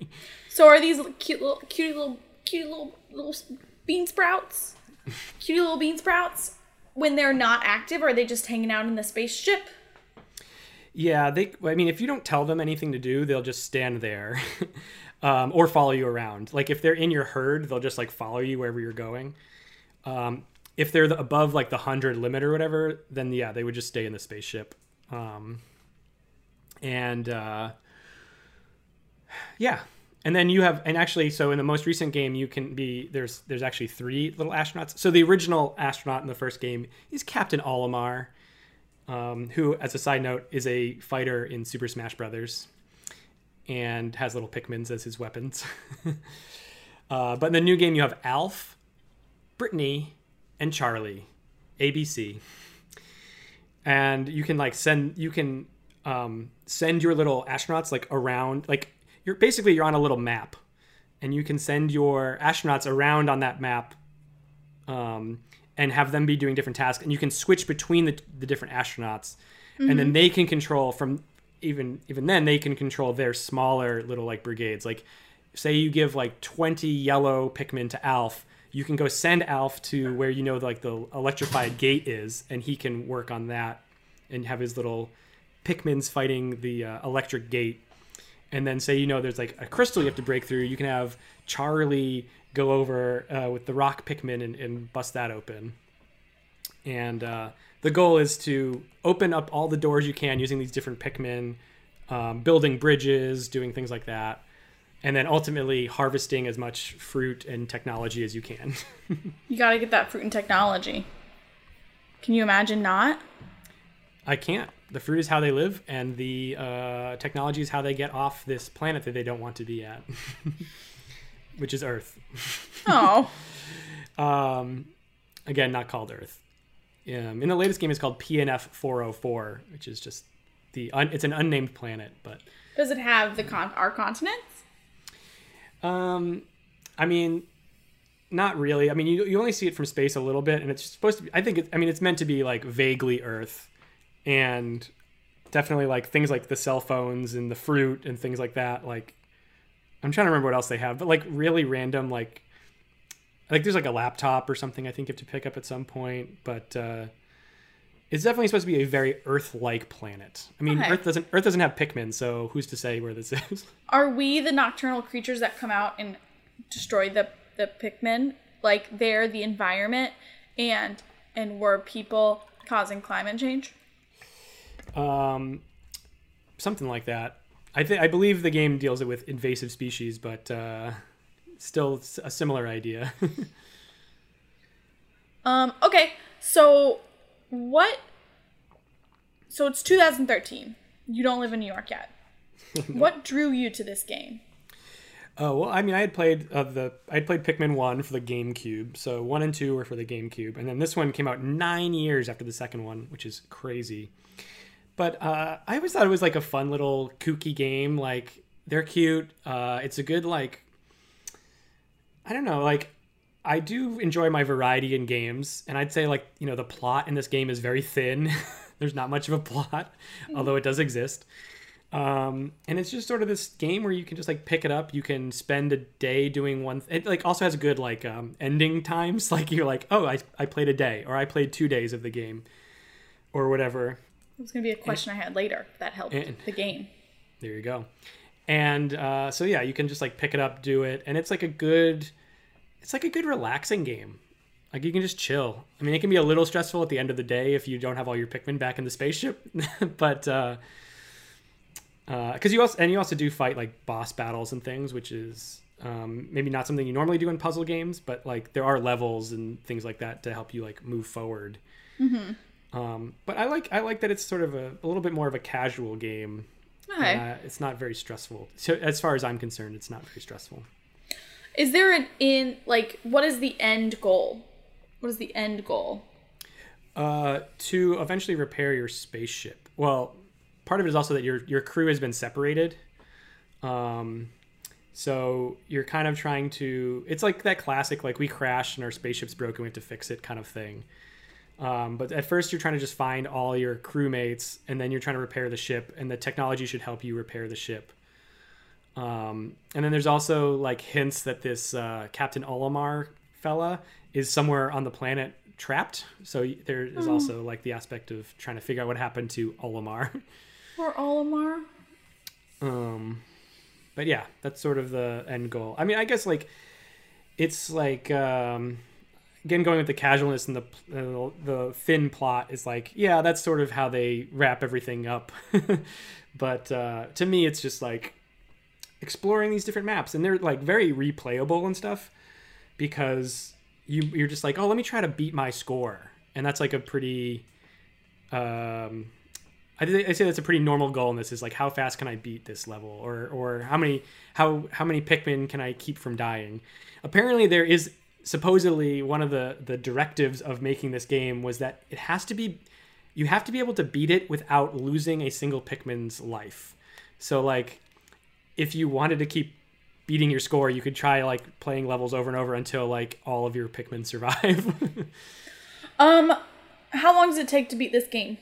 S2: So are these cute little, cute little, cute little, little bean sprouts? Cute little bean sprouts? When they're not active, are they just hanging out in the spaceship?
S1: Yeah, they. I mean, if you don't tell them anything to do, they'll just stand there, um, or follow you around. Like if they're in your herd, they'll just like follow you wherever you're going. Um, if they're the, above like the hundred limit or whatever, then yeah, they would just stay in the spaceship. Um, and uh, yeah, and then you have, and actually, so in the most recent game, you can be there's there's actually three little astronauts. So the original astronaut in the first game is Captain Olimar um, who, as a side note, is a fighter in Super Smash Brothers and has little Pikmins as his weapons. uh, but in the new game, you have Alf, Brittany, and Charlie, ABC, and you can like send you can um, send your little astronauts like around like you're basically you're on a little map, and you can send your astronauts around on that map um, and have them be doing different tasks and you can switch between the, the different astronauts and then they can control from even even then they can control their smaller little like brigades. Like say you give like 20 yellow pikmin to alf you can go send alf to where you know like the electrified gate is and he can work on that and have his little pikmins fighting the uh, electric gate and then say you know there's like a crystal you have to break through you can have charlie go over uh, with the rock pikmin and, and bust that open and uh, the goal is to open up all the doors you can using these different pikmin um, building bridges doing things like that and then ultimately harvesting as much fruit and technology as you can
S2: You gotta get that fruit and technology. Can you imagine not?
S1: i can't the fruit is how they live and the uh, technology is how they get off this planet that they don't want to be at which is earth
S2: Oh.
S1: Um, again, not called Earth. Um, in the latest game, it's called PNF 404, which is just the un- it's an unnamed planet. But
S2: Does it have the con- our continents?
S1: um, I mean, not really. I mean, you you only see it from space a little bit, and it's supposed to. be I think it, I mean it's meant to be like vaguely Earth, and definitely like things like the cell phones and the fruit and things like that. Like, I'm trying to remember what else they have, but like really random like. Like there's like a laptop or something I think you have to pick up at some point, but uh, it's definitely supposed to be a very Earth-like planet. I mean,
S2: Okay.
S1: Earth doesn't Earth doesn't have Pikmin, so who's to say where this is?
S2: Are we the nocturnal creatures that come out and destroy the the Pikmin? Like they're the environment, and and we're people causing climate change.
S1: Um, something like that. I think I believe the game deals it with invasive species, but uh, still a similar idea.
S2: Um. Okay. So what? So it's 2013. You don't live in New York yet. what drew you to this game?
S1: oh well, I mean, I had played uh, the I had played Pikmin one for the GameCube, so one and two were for the GameCube, and then this one came out nine years after the second one, which is crazy. But uh, I always thought it was like a fun little kooky game. Like they're cute. Uh, it's a good like I don't know, like I do enjoy my variety in games, and I'd say like you know the plot in this game is very thin. There's not much of a plot, although it does exist. Um, and it's just sort of this game where you can just like pick it up. You can spend a day doing one. Th- it like also has good like um, ending times. Like you're like, oh, I I played a day, or I played two days of the game, or whatever.
S2: It was going to be a question I had later that helped
S1: And-
S2: the game.
S1: There you go. And uh, so yeah, you can just like pick it up, do it, and it's like a good, it's like a good relaxing game. Like you can just chill. I mean, it can be a little stressful at the end of the day if you don't have all your Pikmin back in the spaceship, but uh, because you also and you also do fight like boss battles and things, which is um, maybe not something you normally do in puzzle games, but like there are levels and things like that to help you like move forward. Um, but I like I like that it's sort of a, a little bit more of a casual game
S2: Okay.
S1: uh, it's not very stressful. So as far as I'm concerned, it's not very stressful.
S2: Is there an in like what is the end goal? What is the end goal?
S1: Uh, to eventually repair your spaceship. Well, part of it is also that your your crew has been separated. Um, so you're kind of trying to. It's like that classic like we crashed and our spaceship's broken, we have to fix it kind of thing. Um, but at first, you're trying to just find all your crewmates, and then you're trying to repair the ship, and the technology should help you repair the ship. Um, and then there's also like hints that this uh, Captain Olimar fella is somewhere on the planet trapped. So there is also like the aspect of trying to figure out what happened to Olimar.
S2: Or Olimar?
S1: um, but yeah, that's sort of the end goal. I mean, I guess like it's like um, again going with the casualness and the uh, the thin plot is like yeah, that's sort of how they wrap everything up. but uh, to me, it's just like exploring these different maps, and they're like very replayable and stuff because you you're just like oh, let me try to beat my score, and that's like a pretty um, I, I say that's a pretty normal goal in this is like how fast can I beat this level or or how many how how many Pikmin can I keep from dying. Apparently there is supposedly one of the the directives of making this game was that it has to be you have to be able to beat it without losing a single Pikmin's life. So like if you wanted to keep beating your score, you could try like playing levels over and over until like all of your Pikmin survive.
S2: Um how long does it take to beat this game?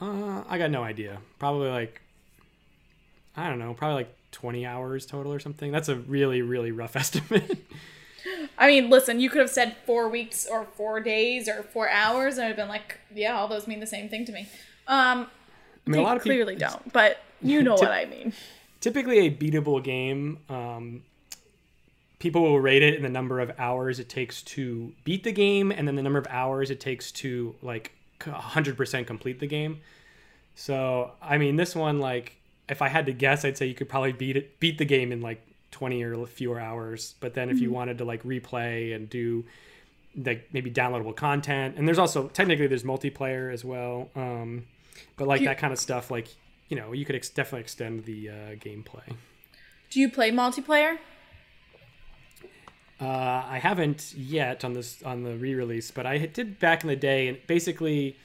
S1: Uh, I got no idea. Probably like, I don't know, probably like 20 hours total or something. That's a really, really rough estimate.
S2: I mean, listen, you could have said four weeks or four days or four hours, and I'd have been like, yeah, all those mean the same thing to me. Um,
S1: I mean, a lot of people
S2: clearly don't, but you know what I mean.
S1: typically a beatable game. Um, people will rate it in the number of hours it takes to beat the game, and then the number of hours it takes to like 100% complete the game. So, I mean, this one, like, if I had to guess, I'd say you could probably beat it, beat the game in like 20 or fewer hours. But then, if you wanted to like replay and do like maybe downloadable content, and there's also technically there's multiplayer as well. Um, but like
S2: you-
S1: that kind of stuff, like you know, you could ex- definitely extend the uh, gameplay.
S2: Do you play multiplayer?
S1: Uh, I haven't yet on this on the re-release, but I did back in the day. And basically,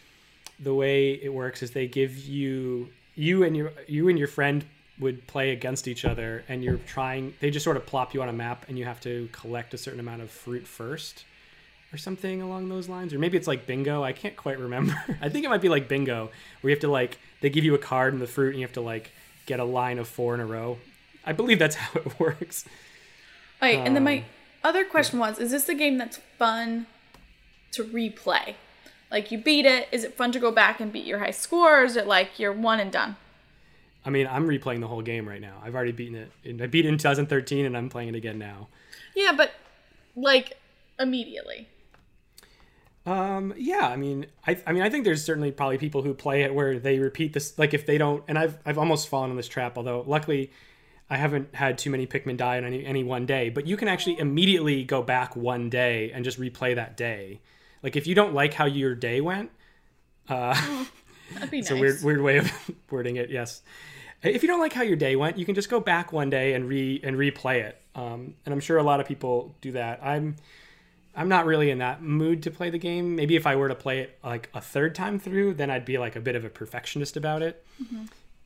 S1: the way it works is they give you you and your you and your friend would play against each other, and you're trying. They just sort of plop you on a map, and you have to collect a certain amount of fruit first, or something along those lines. Or maybe it's like bingo. I can't quite remember. I think it might be like bingo, where you have to like they give you a card and the fruit, and you have to like get a line of four in a row. I believe that's how it works.
S2: All right, and then my
S1: Um,
S2: other question was: Is this a game that's fun to replay? Like you beat it, is it fun to go back and beat your high score, or is it like you're one and done?
S1: I mean, I'm replaying the whole game right now. I've already beaten it. I beat it in 2013, and I'm playing it again now.
S2: Yeah, but like immediately.
S1: Um, yeah, I mean, I, I mean, I think there's certainly probably people who play it where they repeat this, like if they don't, and I've, I've almost fallen in this trap. Although luckily, I haven't had too many Pikmin die in any, any one day. But you can actually immediately go back one day and just replay that day. Like if you don't like how your day went, uh,
S2: That'd be
S1: it's
S2: nice.
S1: a weird weird way of wording it. Yes, if you don't like how your day went, you can just go back one day and re and replay it. Um, and I'm sure a lot of people do that. I'm I'm not really in that mood to play the game. Maybe if I were to play it like a third time through, then I'd be like a bit of a perfectionist about it.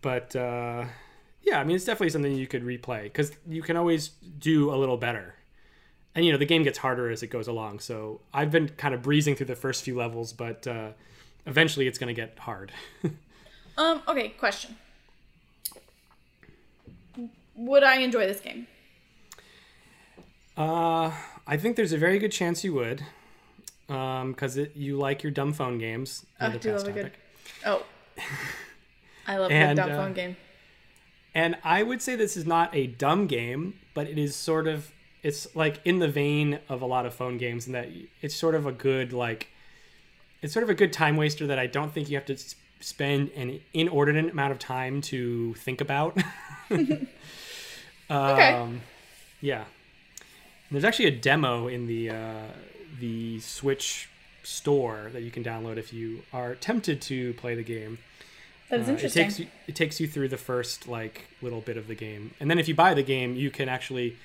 S1: But uh, yeah, I mean, it's definitely something you could replay because you can always do a little better. And you know, the game gets harder as it goes along. So I've been kind of breezing through the first few levels, but uh, eventually it's going to get hard.
S2: Um, okay, question. Would I enjoy this game?
S1: uh, I think there's a very good chance you would, because it you like your dumb phone games.
S2: I
S1: another
S2: do
S1: past
S2: love a good.
S1: topic.
S2: Oh. I love a
S1: And,
S2: dumb
S1: uh,
S2: phone game.
S1: And I would say this is not a dumb game, but it is sort of it's like in the vein of a lot of phone games and that it's sort of a good like it's sort of a good time waster that I don't think you have to spend an inordinate amount of time to think about. um, Yeah. There's actually a demo in the uh, the Switch store that you can download if you are tempted to play the game.
S2: That is
S1: Uh,
S2: interesting.
S1: It takes you it takes you through the first like little bit of the game, and then if you buy the game, you can actually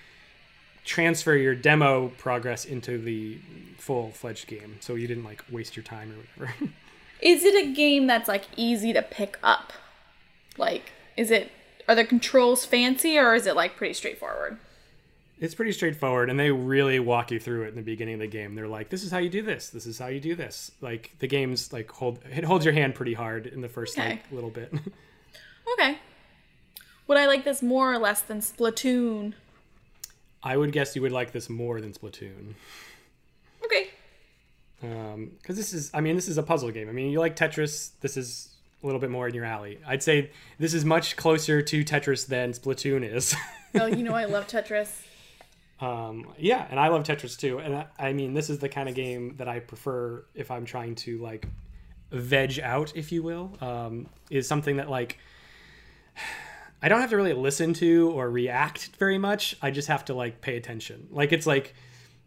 S1: transfer your demo progress into the full fledged game, so you didn't like waste your time or whatever.
S2: Is it a game that's like easy to pick up? Like, is it are the controls fancy or is it like pretty straightforward?
S1: it's pretty straightforward, and they really walk you through it in the beginning of the game. They're like, "This is how you do this. This is how you do this." Like the game's like hold it holds your hand pretty hard in the first
S2: Okay.
S1: like little bit.
S2: Okay. Would I like this more or less than Splatoon?
S1: I would guess you would like this more than Splatoon.
S2: Okay.
S1: because this is i mean this is a puzzle game i mean you like tetris this is a little bit more in your alley i'd say this is much closer to tetris than splatoon is
S2: Oh, you know I love Tetris.
S1: um, yeah and i love tetris too and I, I mean this is the kind of game that i prefer if i'm trying to like veg out if you will um, is something that like i don't have to really listen to or react very much i just have to like pay attention like it's like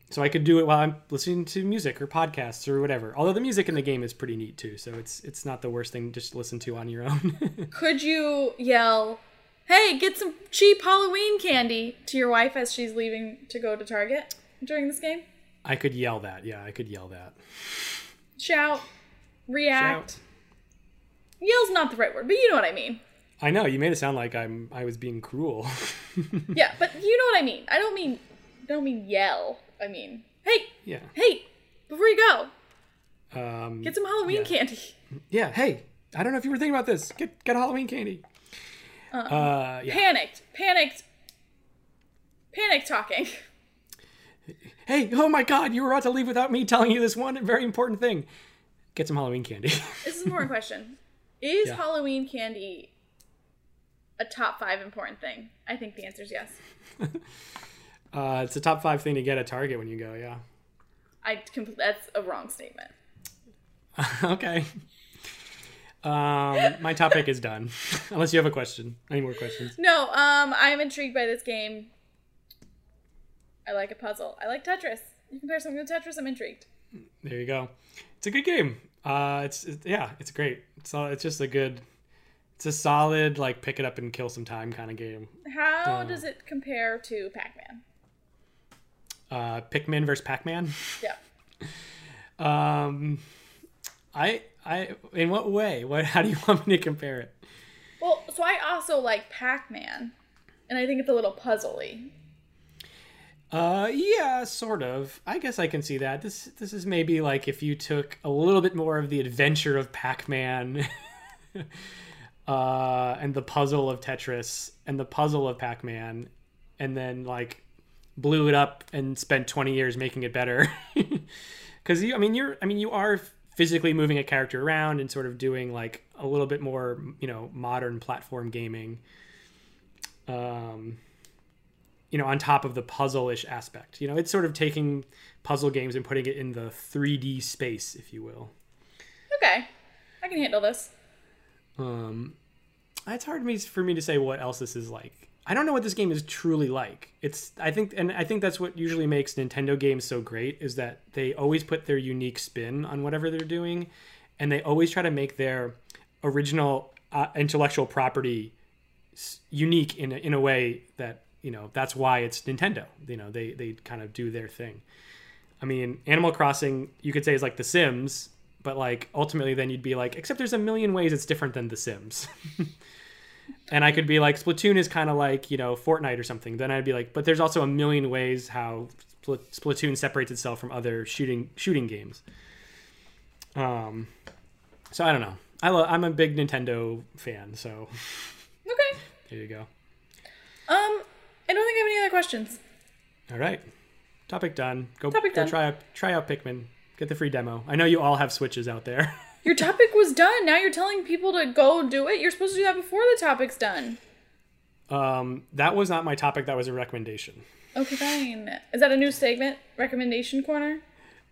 S1: so I could do it while I'm listening to music or podcasts or whatever. Although the music in the game is pretty neat too, so it's it's not the worst thing just to listen to on your own.
S2: Could you yell, "Hey, get some cheap Halloween candy" to your wife as she's leaving to go to Target during this game?
S1: I could yell that. Yeah, I could yell that.
S2: Shout, react.
S1: Shout.
S2: Yell's not the right word, but you know what I mean.
S1: I know you made it sound like I'm I was being cruel.
S2: Yeah, but you know what I mean. I don't mean don't mean yell. I mean, hey,
S1: yeah.
S2: hey, before you go,
S1: Um,
S2: get some Halloween
S1: yeah.
S2: candy.
S1: yeah. Hey, I don't know if you were thinking about this. Get get Halloween candy. Uh, yeah.
S2: Panicked, panicked, panic talking.
S1: Hey, oh my God, you were about to leave without me telling you this one very important thing. Get some Halloween candy.
S2: This is an important question. Is
S1: Yeah.
S2: Halloween candy a top five important thing? I think the answer is yes.
S1: uh, it's a top five thing to get at Target when you go. Yeah.
S2: I compl- that's a wrong statement.
S1: okay. Um, my topic is done. Unless you have a question. Any more questions?
S2: No, um, I'm intrigued by this game. I like a puzzle. I like Tetris. You compare something to Tetris, I'm intrigued.
S1: There you go. It's a good game. Uh, it's it, yeah, it's great. It's all, it's just a good. It's a solid like pick it up and kill some time kind of game.
S2: How does it compare to Pac-Man?
S1: Uh, Pikmin versus Pac-Man.
S2: Yeah.
S1: Um, I I in what way? What? How do you want me to compare it?
S2: Well, so I also like Pac-Man, and I think it's a little puzzly.
S1: Uh, yeah, sort of. I guess I can see that. This this is maybe like if you took a little bit more of the adventure of Pac-Man, uh, and the puzzle of Tetris and the puzzle of Pac-Man, and then like blew it up and spent twenty years making it better. Because you, I mean, you're, I mean, you are physically moving a character around and sort of doing like a little bit more, you know, modern platform gaming. Um, you know, on top of the puzzle-ish aspect. You know, it's sort of taking puzzle games and putting it in the 3D space, if you will.
S2: Okay, I can handle this.
S1: Um, it's hard for me to say what else this is like. I don't know what this game is truly like. It's I think and I think that's what usually makes Nintendo games so great is that they always put their unique spin on whatever they're doing, and they always try to make their original uh, intellectual property unique in a, in a way that you know that's why it's Nintendo. You know they they kind of do their thing. I mean, Animal Crossing you could say is like The Sims, but like ultimately then you'd be like, except there's a million ways it's different than The Sims. and I could be like, Splatoon is kind of like you know Fortnite or something. Then I'd be like, but there's also a million ways how Splatoon separates itself from other shooting shooting games. Um, So I don't know. I lo- I'm a big Nintendo fan, so
S2: Okay.
S1: there you go.
S2: Um, I don't think I have any other questions.
S1: All right, topic done. Go,
S2: Topic
S1: go
S2: done.
S1: try out try out Pikmin. Get the free demo. I know you all have Switches out there.
S2: Your topic was done. Now you're telling people to go do it. You're supposed to do that before the topic's done.
S1: um, that was not my topic. That was a recommendation.
S2: Okay, fine. Is that a new segment? Recommendation corner?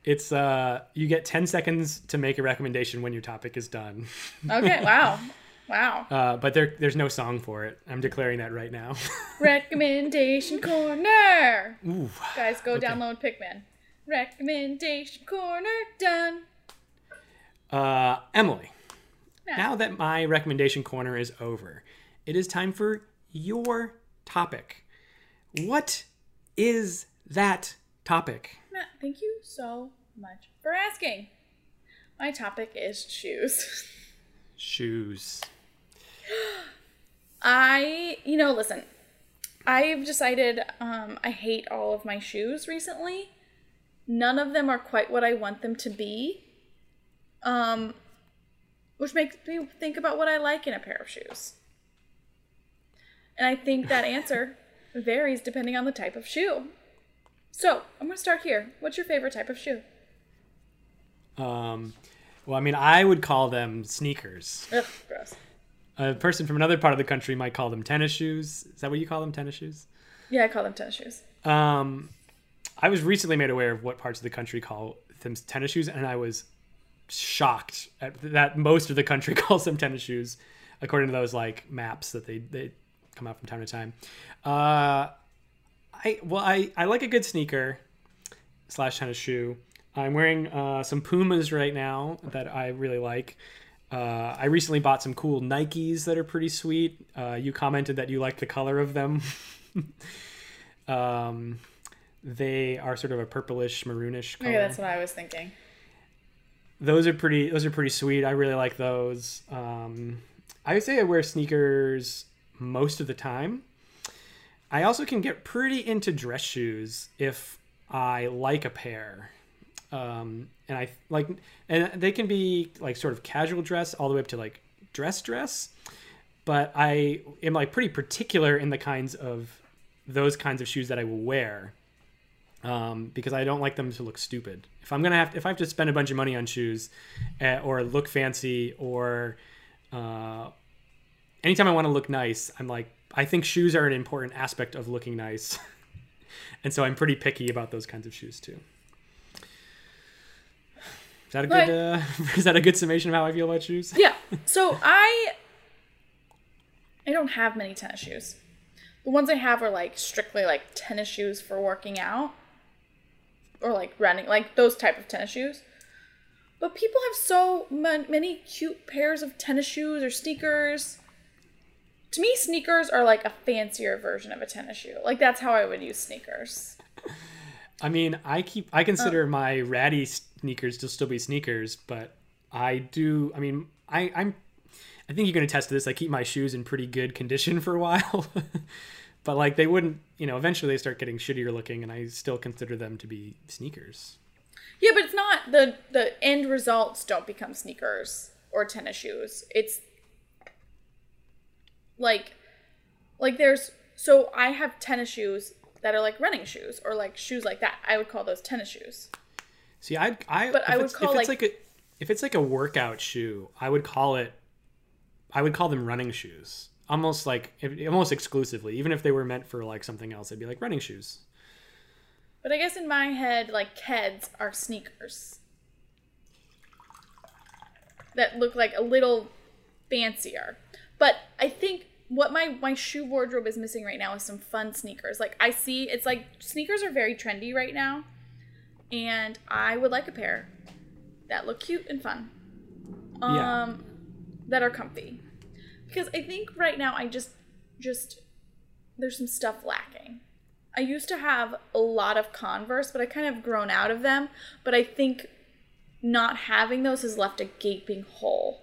S1: It's uh, you get ten seconds to make a recommendation when your topic is done.
S2: Okay, wow. Wow.
S1: Uh, but there, there's no song for it. I'm declaring that right now.
S2: Recommendation corner.
S1: Ooh.
S2: Guys, go download Pikmin. Recommendation corner done.
S1: Uh, Emily,
S2: Yeah.
S1: now that my recommendation corner is over, it is time for your topic. What is that topic?
S2: Matt, thank you so much for asking. My topic is shoes.
S1: Shoes.
S2: I, you know, listen, I've decided um, I hate all of my shoes recently. None of them are quite what I want them to be. Um, which makes me think about what I like in a pair of shoes. And I think that answer varies depending on the type of shoe. So, I'm going to start here. What's your favorite type of shoe?
S1: Um, well, I mean, I would call them sneakers.
S2: Ugh, gross.
S1: A person from another part of the country might call them tennis shoes. Is that what you call them, tennis shoes?
S2: Yeah, I call them tennis shoes.
S1: Um, I was recently made aware of what parts of the country call them tennis shoes, and I was shocked at that most of the country calls them tennis shoes, according to those like maps that they they come out from time to time. Uh, I well, I I like a good sneaker slash tennis shoe. I'm wearing uh, some Pumas right now that I really like. Uh, I recently bought some cool Nikes that are pretty sweet. Uh, you commented that you like the color of them. um, they are sort of a purplish maroonish color.
S2: Okay, that's what I was thinking.
S1: those are pretty. Those are pretty sweet. I really like those. Um, I would say I wear sneakers most of the time. I also can get pretty into dress shoes if I like a pair. Um, and I like, and they can be like sort of casual dress all the way up to like dress dress. But I am like pretty particular in the kinds of those kinds of shoes that I will wear um, because I don't like them to look stupid. If I'm gonna have, if I have to spend a bunch of money on shoes, uh, or look fancy, or uh, anytime I want to look nice, I'm like, I think shoes are an important aspect of looking nice, and so I'm pretty picky about those kinds of shoes too. Is that a good? Uh, is that a good summation of how I feel about shoes?
S2: Yeah. So I I don't have many tennis shoes. The ones I have are like strictly like tennis shoes for working out or like running, like those type of tennis shoes. But people have so many cute pairs of tennis shoes or sneakers. To me, sneakers are like a fancier version of a tennis shoe. Like that's how I would use sneakers.
S1: I mean, I keep I consider my ratty sneakers to still be sneakers, but I do. I mean, I I'm I think you can attest to this. I keep my shoes in pretty good condition for a while, but like they wouldn't, you know, eventually they start getting shittier looking, and I still consider them to be sneakers.
S2: Yeah, but it's not the the end results don't become sneakers or tennis shoes. It's like like there's so I have tennis shoes that are like running shoes or like shoes like that. I would call those tennis shoes.
S1: See, I I
S2: But
S1: if
S2: I would
S1: it's,
S2: call,
S1: if it's
S2: like-
S1: like a if it's like a workout shoe, I would call it I would call them running shoes. Almost like almost exclusively, even if they were meant for like something else, they'd be like running shoes.
S2: But I guess in my head, like Keds are sneakers that look like a little fancier. But I think what my my shoe wardrobe is missing right now is some fun sneakers. Like I see, it's like sneakers are very trendy right now, and I would like a pair that look cute and fun. Um,
S1: Yeah.
S2: that are comfy. Because I think right now I just just there's some stuff lacking. I used to have a lot of Converse, but I kind of grown out of them. But I think not having those has left a gaping hole.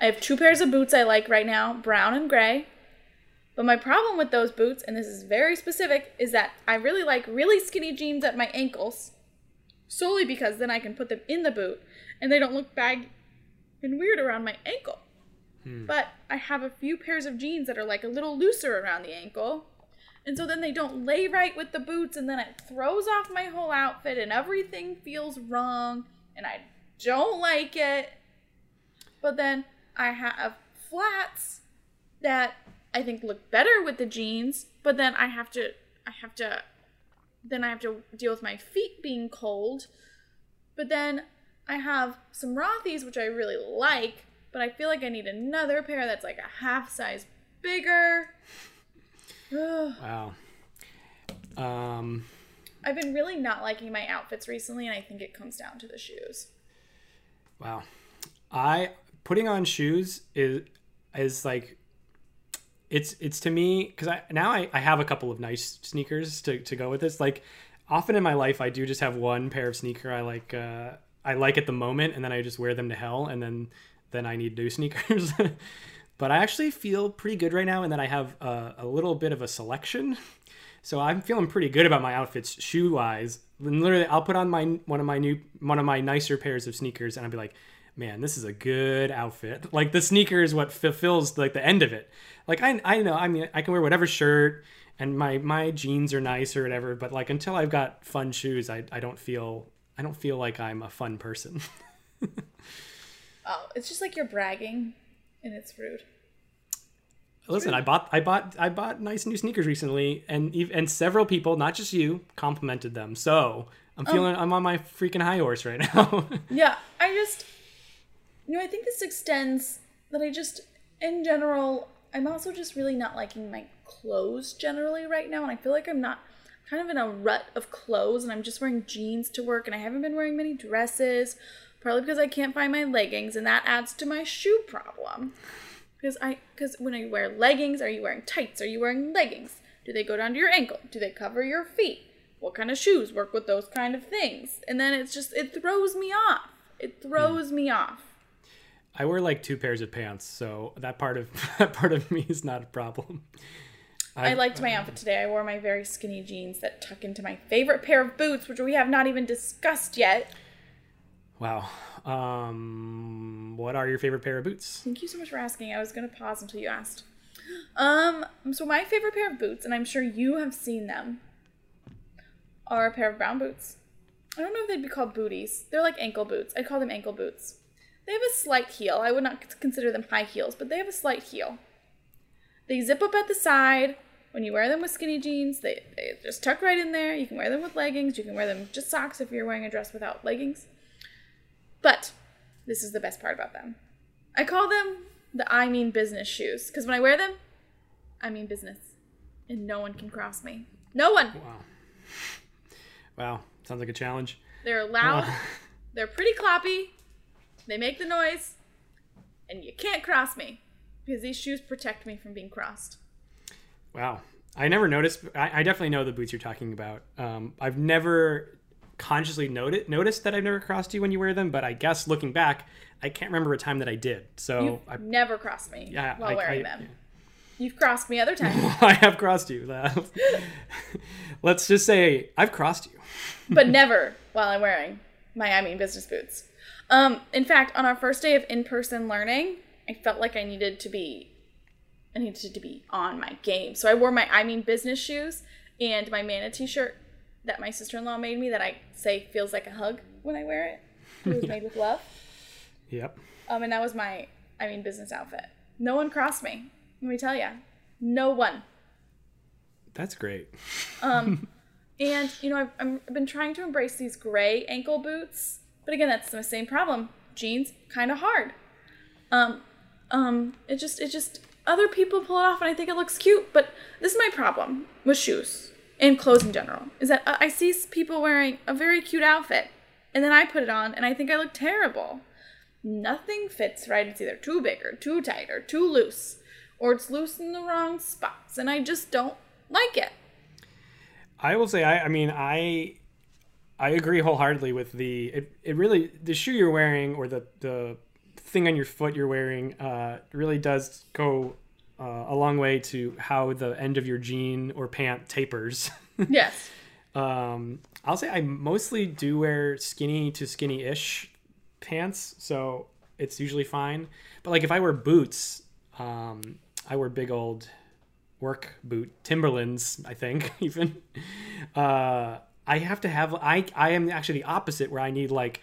S2: I have two pairs of boots I like right now, brown and gray. But my problem with those boots, and this is very specific, is that I really like really skinny jeans at my ankles, solely because then I can put them in the boot and they don't look baggy. and weird around my ankle. Hmm. But I have a few pairs of jeans that are like a little looser around the ankle. And so then they don't lay right with the boots, and then it throws off my whole outfit, and everything feels wrong, and I don't like it. But then I have flats that I think look better with the jeans, but then I have to, I have to, then I have to deal with my feet being cold. But then I have some Rothy's, which I really like, but I feel like I need another pair that's like a half size bigger.
S1: Wow. Um,
S2: I've been really not liking my outfits recently, and I think it comes down to the shoes.
S1: wow. I putting on shoes is is like it's it's to me because I now I, I have a couple of nice sneakers to, to go with this. Like often in my life I do just have one pair of sneaker I like uh I like at the moment and then I just wear them to hell and then then I need new sneakers. but I actually feel pretty good right now and then I have a, a little bit of a selection. So I'm feeling pretty good about my outfits shoe wise. And literally, I'll put on my one of my new one of my nicer pairs of sneakers, and I'll be like, "Man, this is a good outfit." Like the sneaker is what fulfills like the end of it. Like I I know I mean I can wear whatever shirt, and my my jeans are nice or whatever. But like until I've got fun shoes, I I don't feel I don't feel like I'm a fun person.
S2: Oh, it's just like you're bragging, and it's rude.
S1: Listen, I bought I bought I bought nice new sneakers recently, and and several people, not just you, complimented them. So I'm oh. feeling I'm on my freaking high horse right now.
S2: Yeah, I just, you know, I think this extends that I just, in general, I'm also just really not liking my clothes generally right now, and I feel like I'm not kind of in a rut of clothes, and I'm just wearing jeans to work, and I haven't been wearing many dresses, probably because I can't find my leggings, and that adds to my shoe problem. Because I, because when I wear leggings, are you wearing tights? Are you wearing leggings? Do they go down to your ankle? Do they cover your feet? What kind of shoes work with those kind of things? And then it's just it throws me off. It throws me off.
S1: I wear like two pairs of pants, so that part of that part of me is not a problem.
S2: I liked my outfit today. I wore my very skinny jeans that tuck into my favorite pair of boots, which we have not even discussed yet.
S1: Wow. Um, what are your favorite pair of boots?
S2: Thank you so much for asking. I was gonna pause until you asked. Um, so my favorite pair of boots, and I'm sure you have seen them, are a pair of brown boots. I don't know if they'd be called booties. They're like ankle boots. I'd call them ankle boots. They have a slight heel. I would not consider them high heels, but they have a slight heel. They zip up at the side. When you wear them with skinny jeans, they, they just tuck right in there. You can wear them with leggings. You can wear them just socks if you're wearing a dress without leggings. But this is the best part about them. I call them the I mean business shoes because when I wear them, I mean business, and no one can cross me. No one.
S1: Wow. Wow. Sounds like a challenge.
S2: They're loud. They're pretty clappy. They make the noise, and you can't cross me because these shoes protect me from being crossed.
S1: Wow. I never noticed. I, I definitely know the boots you're talking about. Um, I've never consciously noted, noticed that I've never crossed you when you wear them, but I guess looking back, I can't remember a time that I did. So
S2: You've
S1: I,
S2: never crossed me
S1: yeah,
S2: while
S1: I,
S2: wearing
S1: I-
S2: them. You've crossed me other times,
S1: I have crossed you. Let's just say I've crossed you.
S2: but never while I'm wearing my I mean business boots. Um, in fact, on our first day of in-person learning, I felt like I needed to be I needed to be on my game. So I wore my I mean business shoes and my manatee shirt that my sister-in-law made me that I say feels like a hug when I wear it. It was made with love.
S1: Yep.
S2: Um, and that was my I mean business outfit. No one crossed me. Let me tell you, no one.
S1: That's great.
S2: Um, and you know, I've, I've been trying to embrace these gray ankle boots, but again, that's the same problem. Jeans, kind of hard. Um, um, it just, it just, other people pull it off, and I think it looks cute. But this is my problem with shoes and clothes in general is that I see people wearing a very cute outfit, and then I put it on, and I think I look terrible. Nothing fits right. It's either too big or too tight or too loose, or it's loose in the wrong spots, and I just don't like it.
S1: I will say, I, I mean, I, I agree wholeheartedly with the. It, it really the shoe you're wearing or the the thing on your foot you're wearing uh, really does go uh, a long way to how the end of your jean or pant tapers.
S2: Yes.
S1: um, I'll say I mostly do wear skinny to skinny ish pants, so it's usually fine. But like if I wear boots, um, I wear big old work boot Timberlands. I think even uh, I have to have. I I am actually the opposite where I need like.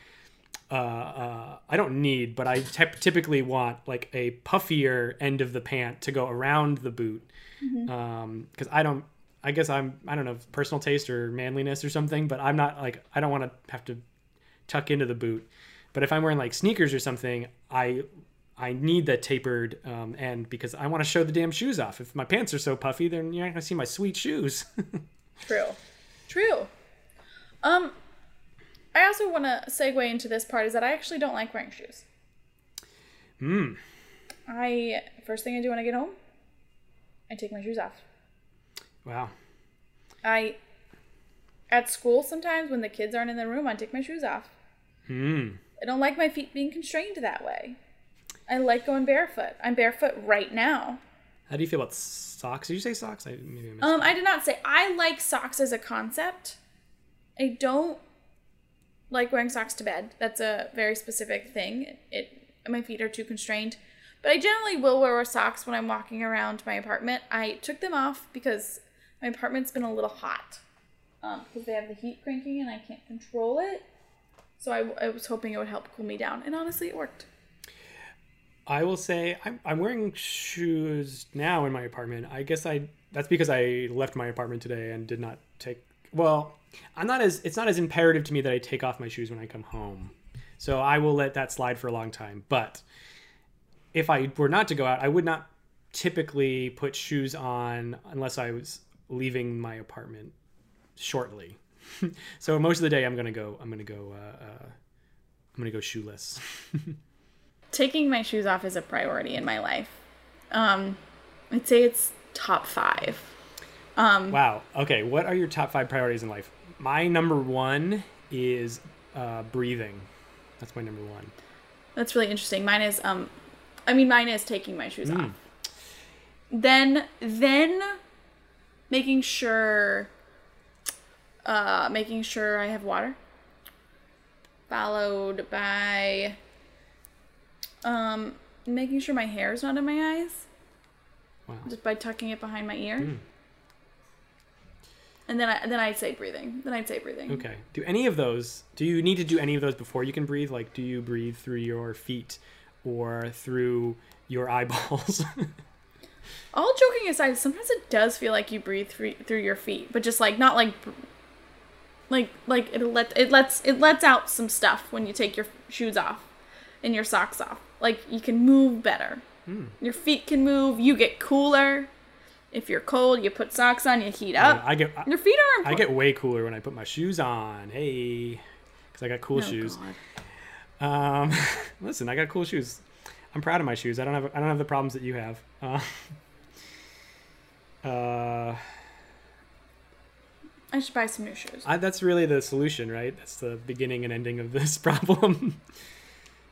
S1: Uh, uh, I don't need, but I typ- typically want like a puffier end of the pant to go around the boot, because I don't. I guess I'm. I don't know personal taste or manliness or something, but I'm not like I don't want to have to tuck into the boot. But if I'm wearing like sneakers or something, I I need that tapered um, end because I want to show the damn shoes off. If my pants are so puffy, then you're not gonna see my sweet shoes.
S2: True. True. Um, I also want to segue into this part is that I actually don't like wearing shoes.
S1: Hmm.
S2: I first thing I do when I get home, I take my shoes off.
S1: wow.
S2: I at school sometimes when the kids aren't in the room, I take my shoes off.
S1: Hmm.
S2: I don't like my feet being constrained that way. I like going barefoot. I'm barefoot right now.
S1: How do you feel about socks? Did you say socks? I maybe I missed
S2: Um, I did not say I like socks as a concept. I don't like wearing socks to bed. That's a very specific thing. It my feet are too constrained. But I generally will wear socks when I'm walking around my apartment. I took them off because my apartment's been a little hot. Um, because they have the heat cranking and I can't control it. So I, I was hoping it would help cool me down, and honestly, it worked.
S1: I will say I'm, I'm wearing shoes now in my apartment. I guess I that's because I left my apartment today and did not take. Well, I'm not as it's not as imperative to me that I take off my shoes when I come home, so I will let that slide for a long time. But if I were not to go out, I would not typically put shoes on unless I was leaving my apartment shortly. so most of the day, I'm gonna go. I'm gonna go. Uh, uh, I'm gonna go shoeless.
S2: taking my shoes off is a priority in my life. Um, I'd say it's top five. Um,
S1: Wow. Okay. What are your top five priorities in life? My number one is uh, breathing. That's my number one.
S2: That's really interesting. Mine is, um, I mean, mine is taking my shoes
S1: Hmm.
S2: off. Then, then making sure, uh, making sure I have water. Followed by, um, making sure my hair is not in my eyes.
S1: Wow.
S2: Just by tucking it behind my ear.
S1: Hmm.
S2: And then I then I'd say breathing. Then I'd say breathing.
S1: Okay. Do any of those? Do you need to do any of those before you can breathe? Like, do you breathe through your feet or through your eyeballs?
S2: All joking aside, sometimes it does feel like you breathe through through your feet, but just like not like like like it let it lets it lets out some stuff when you take your shoes off and your socks off. Like you can move better. Hmm. Your feet can move. You get cooler. If you're cold, you put socks on. You heat up.
S1: I get I,
S2: your feet are
S1: I get way cooler when I put my shoes on. Hey, because I got cool
S2: Oh,
S1: shoes.
S2: God.
S1: Um, listen, I got cool shoes. I'm proud of my shoes. I don't have I don't have the problems that you have. Uh, uh,
S2: I should buy some new shoes.
S1: I, that's really the solution, right? That's the beginning and ending of this problem.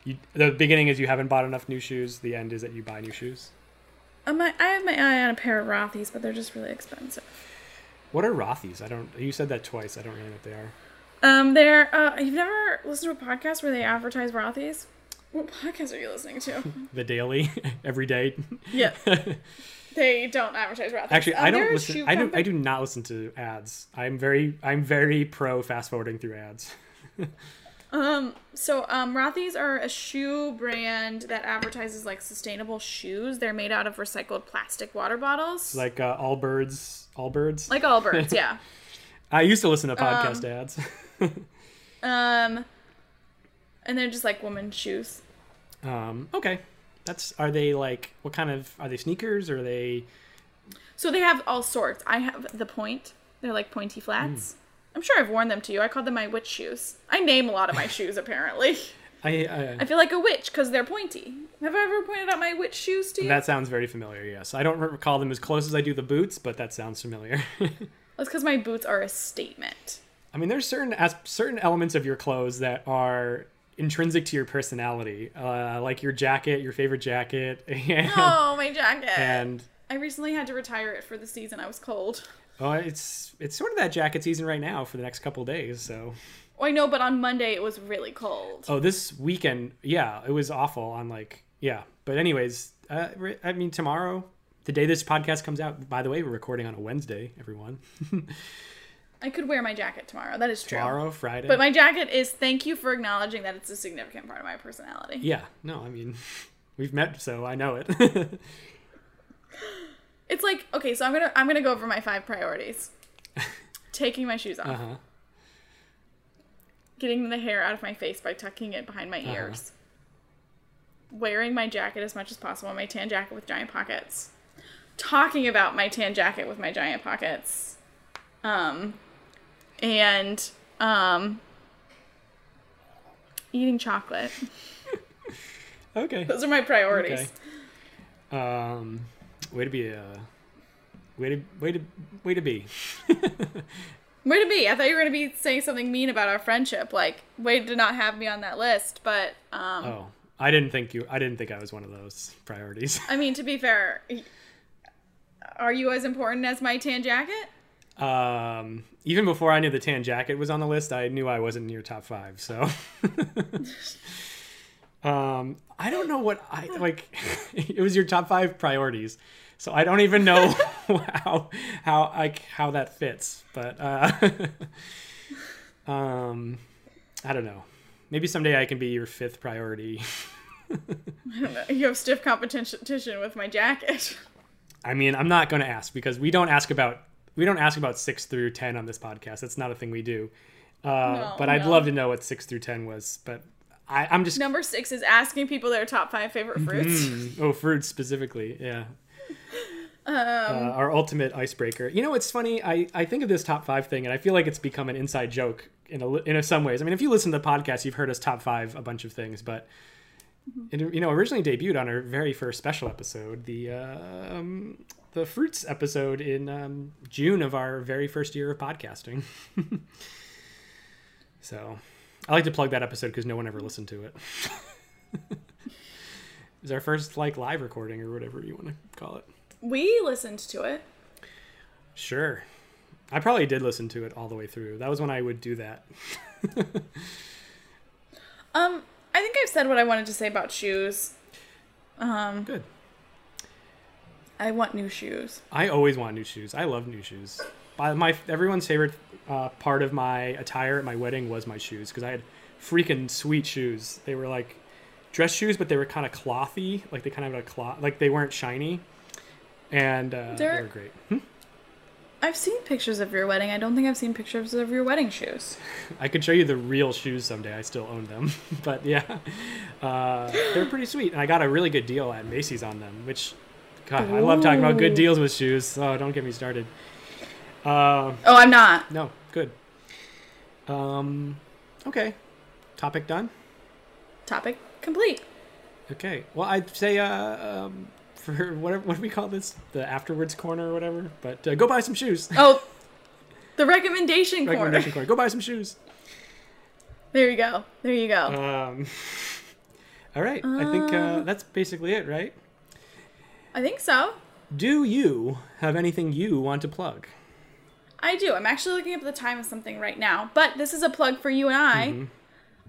S1: you, the beginning is you haven't bought enough new shoes. The end is that you buy new shoes.
S2: Um, I, I have my eye on a pair of Rothy's, but they're just really expensive.
S1: What are Rothy's? I don't. You said that twice. I don't really know what they are.
S2: Um, they're uh, you've never listened to a podcast where they advertise Rothy's? What podcast are you listening to?
S1: The daily, every day.
S2: yeah, they don't advertise Rothy's.
S1: Actually,
S2: Um,
S1: I don't listen. I do. I do not listen to ads. I'm very. I'm very pro fast forwarding through ads.
S2: Um, so um, Rothy's are a shoe brand that advertises like sustainable shoes. They're made out of recycled plastic water bottles,
S1: Like uh, Allbirds. Allbirds.
S2: like Allbirds. yeah.
S1: I used to listen to podcast ads.
S2: Um, and they're just like women's shoes.
S1: um, okay. That's. Are they like? What kind of? Are they sneakers? Or are they?
S2: So they have all sorts. I have the point. They're like pointy flats. I'm sure I've worn them to you. I call them my witch shoes. I name a lot of my shoes apparently.
S1: I. I
S2: I feel like a witch because they're pointy. Have I ever pointed out my witch shoes to you?
S1: that sounds very familiar. Yes, I don't recall them as close as I do the boots, but that sounds familiar.
S2: That's because my boots are a statement.
S1: I mean, there's certain as certain elements of your clothes that are intrinsic to your personality, uh, like your jacket, your favorite jacket, and,
S2: Oh, my jacket.
S1: and
S2: I recently had to retire it for the season. I was cold.
S1: Oh, it's it's sort of that jacket season right now for the next couple days. So,
S2: Oh, I know, but on Monday it was really cold.
S1: oh, this weekend, yeah, it was awful. On like, yeah, but anyways, uh, I mean, tomorrow, the day this podcast comes out. By the way, we're recording on a Wednesday, everyone.
S2: I could wear my jacket tomorrow. That is true.
S1: Tomorrow, Friday.
S2: But my jacket is thank you for acknowledging that it's a significant part of my personality.
S1: yeah, no, I mean, we've met, so I know it.
S2: It's like, okay, so I'm gonna I'm gonna go over my five priorities. Taking my shoes off.
S1: uh huh.
S2: Getting the hair out of my face by tucking it behind my
S1: Uh-huh.
S2: ears. Wearing my jacket as much as possible, my tan jacket with giant pockets. Talking about my tan jacket with my giant pockets. Um and um eating chocolate.
S1: Okay.
S2: Those are my priorities.
S1: Okay. Um, way to be a way to way to way to be.
S2: Way to be. I thought you were gonna be saying something mean about our friendship. Like, way to not have me on that list. But um
S1: Oh, I didn't think you. I didn't think I was one of those priorities.
S2: I mean to be fair, are you as important as my tan jacket?
S1: Um, even before I knew the tan jacket was on the list, I knew I wasn't in your top five. So, um, I don't know what I like. it was your top five priorities, so I don't even know how how like how that fits. But uh, um, I don't know. Maybe someday I can be your fifth priority.
S2: I don't know. You have stiff competition with my jacket.
S1: I mean, I'm not going to ask because we don't ask about we don't ask about six through ten on this podcast. That's not a thing we do. Uh,
S2: No,
S1: but I'd love to know what six through ten was. But I, I'm just
S2: Number six is asking people their top five favorite fruits.
S1: Mm, oh fruits specifically, yeah.
S2: Um,
S1: uh, our ultimate icebreaker. You know, it's funny. I, I think of this top five thing, and I feel like it's become an inside joke in a, in a, some ways. I mean, if you listen to the podcast, you've heard us top five a bunch of things, but it you know originally debuted on our very first special episode, the uh, um, the fruits episode in um, June of our very first year of podcasting. so, I like to plug that episode because no one ever listened to it. it was our first like live recording or whatever you want to call it.
S2: We listened to it.
S1: Sure. I probably did listen to it all the way through. That was when I would do that.
S2: Um, I think I've said what I wanted to say about shoes. Um,
S1: Good.
S2: I want new shoes.
S1: I always want new shoes. I love new shoes. My, my everyone's favorite uh, part of my attire at my wedding was my shoes because I had freaking sweet shoes. They were like dress shoes, but they were kind of clothy. Like they kind of had a cloth. Like they weren't shiny, and uh, they
S2: They're-
S1: were great. Hmm?
S2: I've seen pictures of your wedding. I don't think I've seen pictures of your wedding shoes.
S1: I could show you the real shoes someday. I still own them, but yeah, uh, they're pretty sweet. And I got a really good deal at Macy's on them, which, God, I love talking about good deals with shoes. Oh, don't get me started. Uh,
S2: Oh, I'm not.
S1: no, good. Um, okay, topic done.
S2: Topic complete.
S1: Okay, well, I'd say uh, um, for whatever what do we call this, the afterwards corner or whatever. But uh, go buy some shoes.
S2: Oh, the recommendation,
S1: Recommendation
S2: corner.
S1: corner. Go buy some shoes.
S2: There you go. There you go.
S1: Um, all right, I think uh, that's basically it, right?
S2: I think so.
S1: Do you have anything you want to plug?
S2: I do. I'm actually looking up the time of something right now, but this is a plug for you and I.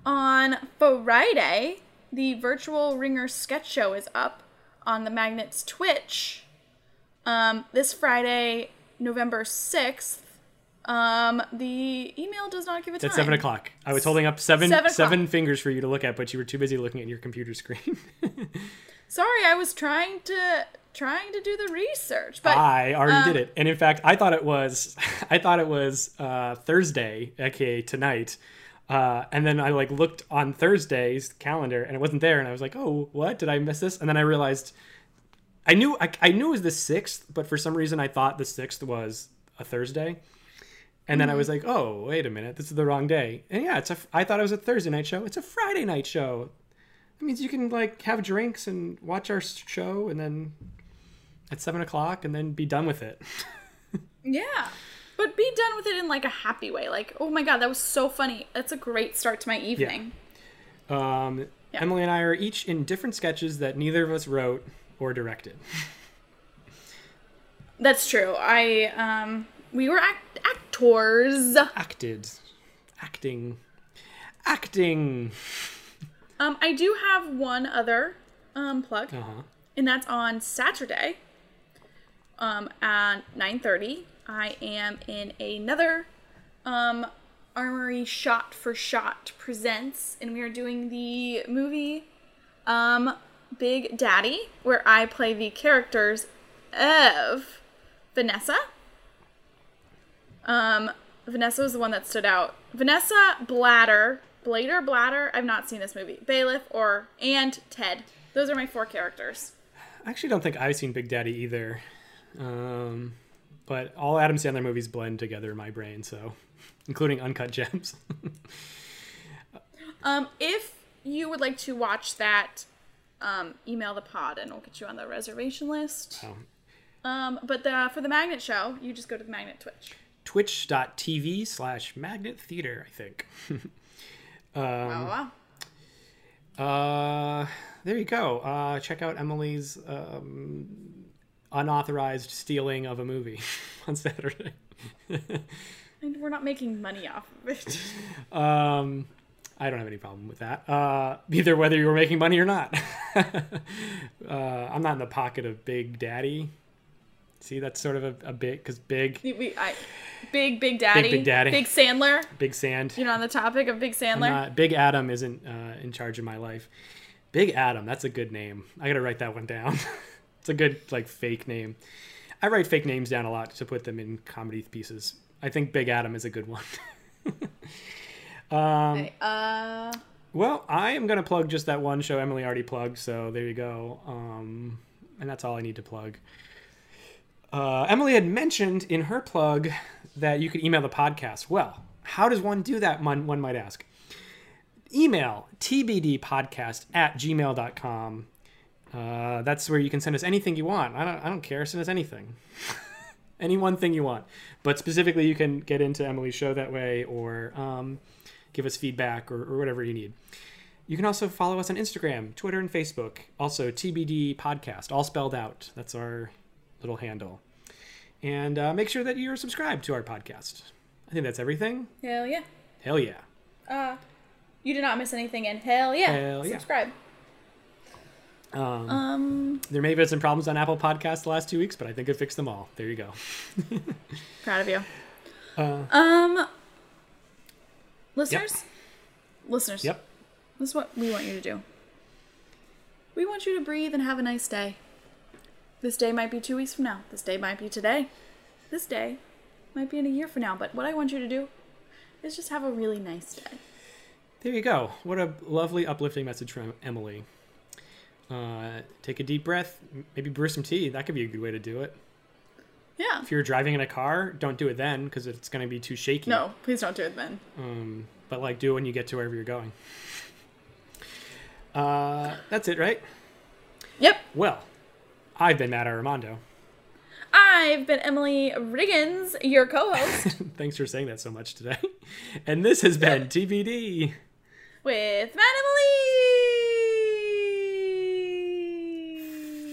S2: On Friday, the virtual Ringer sketch show is up on the Magnets Twitch. Um, this Friday, November 6th. Um, the email does not give a time.
S1: It's at seven o'clock. I was holding up seven
S2: Seven
S1: seven fingers for you to look at, but you were too busy looking at your computer screen.
S2: Sorry, I was trying to trying to do the research, but
S1: I already
S2: um,
S1: did it, and in fact, I thought it was I thought it was uh, Thursday, aka tonight. Uh, and then I like looked on Thursday's calendar, and it wasn't there, and I was like, "Oh, what? Did I miss this?" And then I realized I knew I, I knew it was the sixth, but for some reason I thought the sixth was a Thursday. And then I was like, "Oh, wait a minute, this is the wrong day." And yeah, it's a. I thought it was a Thursday night show. It's a Friday night show. That means you can like have drinks and watch our show, and then at seven o'clock, and then be done with it.
S2: Yeah. But be done with it in like a happy way. Like, oh my god, that was so funny. That's a great start to my evening.
S1: Um,
S2: Yeah.
S1: Emily and I are each in different sketches that neither of us wrote or directed.
S2: That's true. I um we were act- actors.
S1: Acted. Acting. Acting.
S2: Um, I do have one other um plug,
S1: Uh huh.
S2: and that's on Saturday. Um, at nine thirty, I am in another um Armory Shot for Shot presents, and we are doing the movie um Big Daddy, where I play the characters of Vanessa. Um, Vanessa was the one that stood out. Vanessa Blatter, Blader Bladder. I've not seen this movie. Bailiff or and Ted. Those are my four characters.
S1: I actually don't think I've seen Big Daddy either. Um, but all Adam Sandler movies blend together in my brain, so including Uncut Gems.
S2: Um, if you would like to watch that, um, email the pod and we'll get you on the reservation list.
S1: so,
S2: Um, but the, for the Magnet Show, you just go to the Magnet Twitch.
S1: Twitch.tv slash Magnet Theater, I think.
S2: wow, wow.
S1: Uh, there you go. Uh, check out Emily's um, unauthorized stealing of a movie on Saturday.
S2: And we're not making money off of it.
S1: Um, I don't have any problem with that. Uh, either whether you were making money or not. uh, I'm not in the pocket of Big Daddy. See, that's sort of a, a big because big,
S2: we, I, big, big daddy.
S1: Big Daddy.
S2: Big Sandler.
S1: big sand.
S2: You know, on the topic of Big Sandler.
S1: not- big Adam isn't uh, in charge of my life. Big Adam, that's a good name. I gotta write that one down. It's a good like fake name. I write fake names down a lot to put them in comedy pieces. I think Big Adam is a good one.
S2: Okay, uh,
S1: Well, I am going to plug just that one show Emily already plugged, so there you go. Um, and that's all I need to plug. Uh, Emily had mentioned in her plug that you could email the podcast. Well, how does one do that, one, one might ask? Email tbdpodcast at gmail.com. Uh, that's where you can send us anything you want. I don't, I don't care. Send us anything. Any one thing you want. But specifically, you can get into Emily's show that way or um, give us feedback or, or whatever you need. You can also follow us on Instagram, Twitter, and Facebook. Also, TBD Podcast, all spelled out. That's our little handle. And uh, make sure that you're subscribed to our podcast. I think that's everything.
S2: hell yeah.
S1: Hell yeah.
S2: Uh, you did not miss anything, and hell yeah.
S1: Hell yeah.
S2: Subscribe.
S1: Um,
S2: Um,
S1: there may have been some problems on Apple Podcasts the last two weeks, but I think it fixed them all. There you go.
S2: proud of you.
S1: Uh,
S2: Um, listeners, listeners.
S1: yep.
S2: This is what we want you to do. We want you to breathe and have a nice day. This day might be two weeks from now. This day might be today. This day might be in a year from now. But what I want you to do is just have a really nice day.
S1: There you go. What a lovely, uplifting message from Emily. Uh, take a deep breath. Maybe brew some tea. That could be a good way to do it.
S2: Yeah.
S1: If you're driving in a car, don't do it then because it's going to be too shaky.
S2: No, please don't do it then.
S1: Um, but like, do it when you get to wherever you're going. Uh, that's it, right?
S2: Yep.
S1: Well, I've been Matt Armando.
S2: I've been Emily Riggins, your co-host,
S1: Thanks for saying that so much today. And this has been TBD.
S2: with Matt Emily.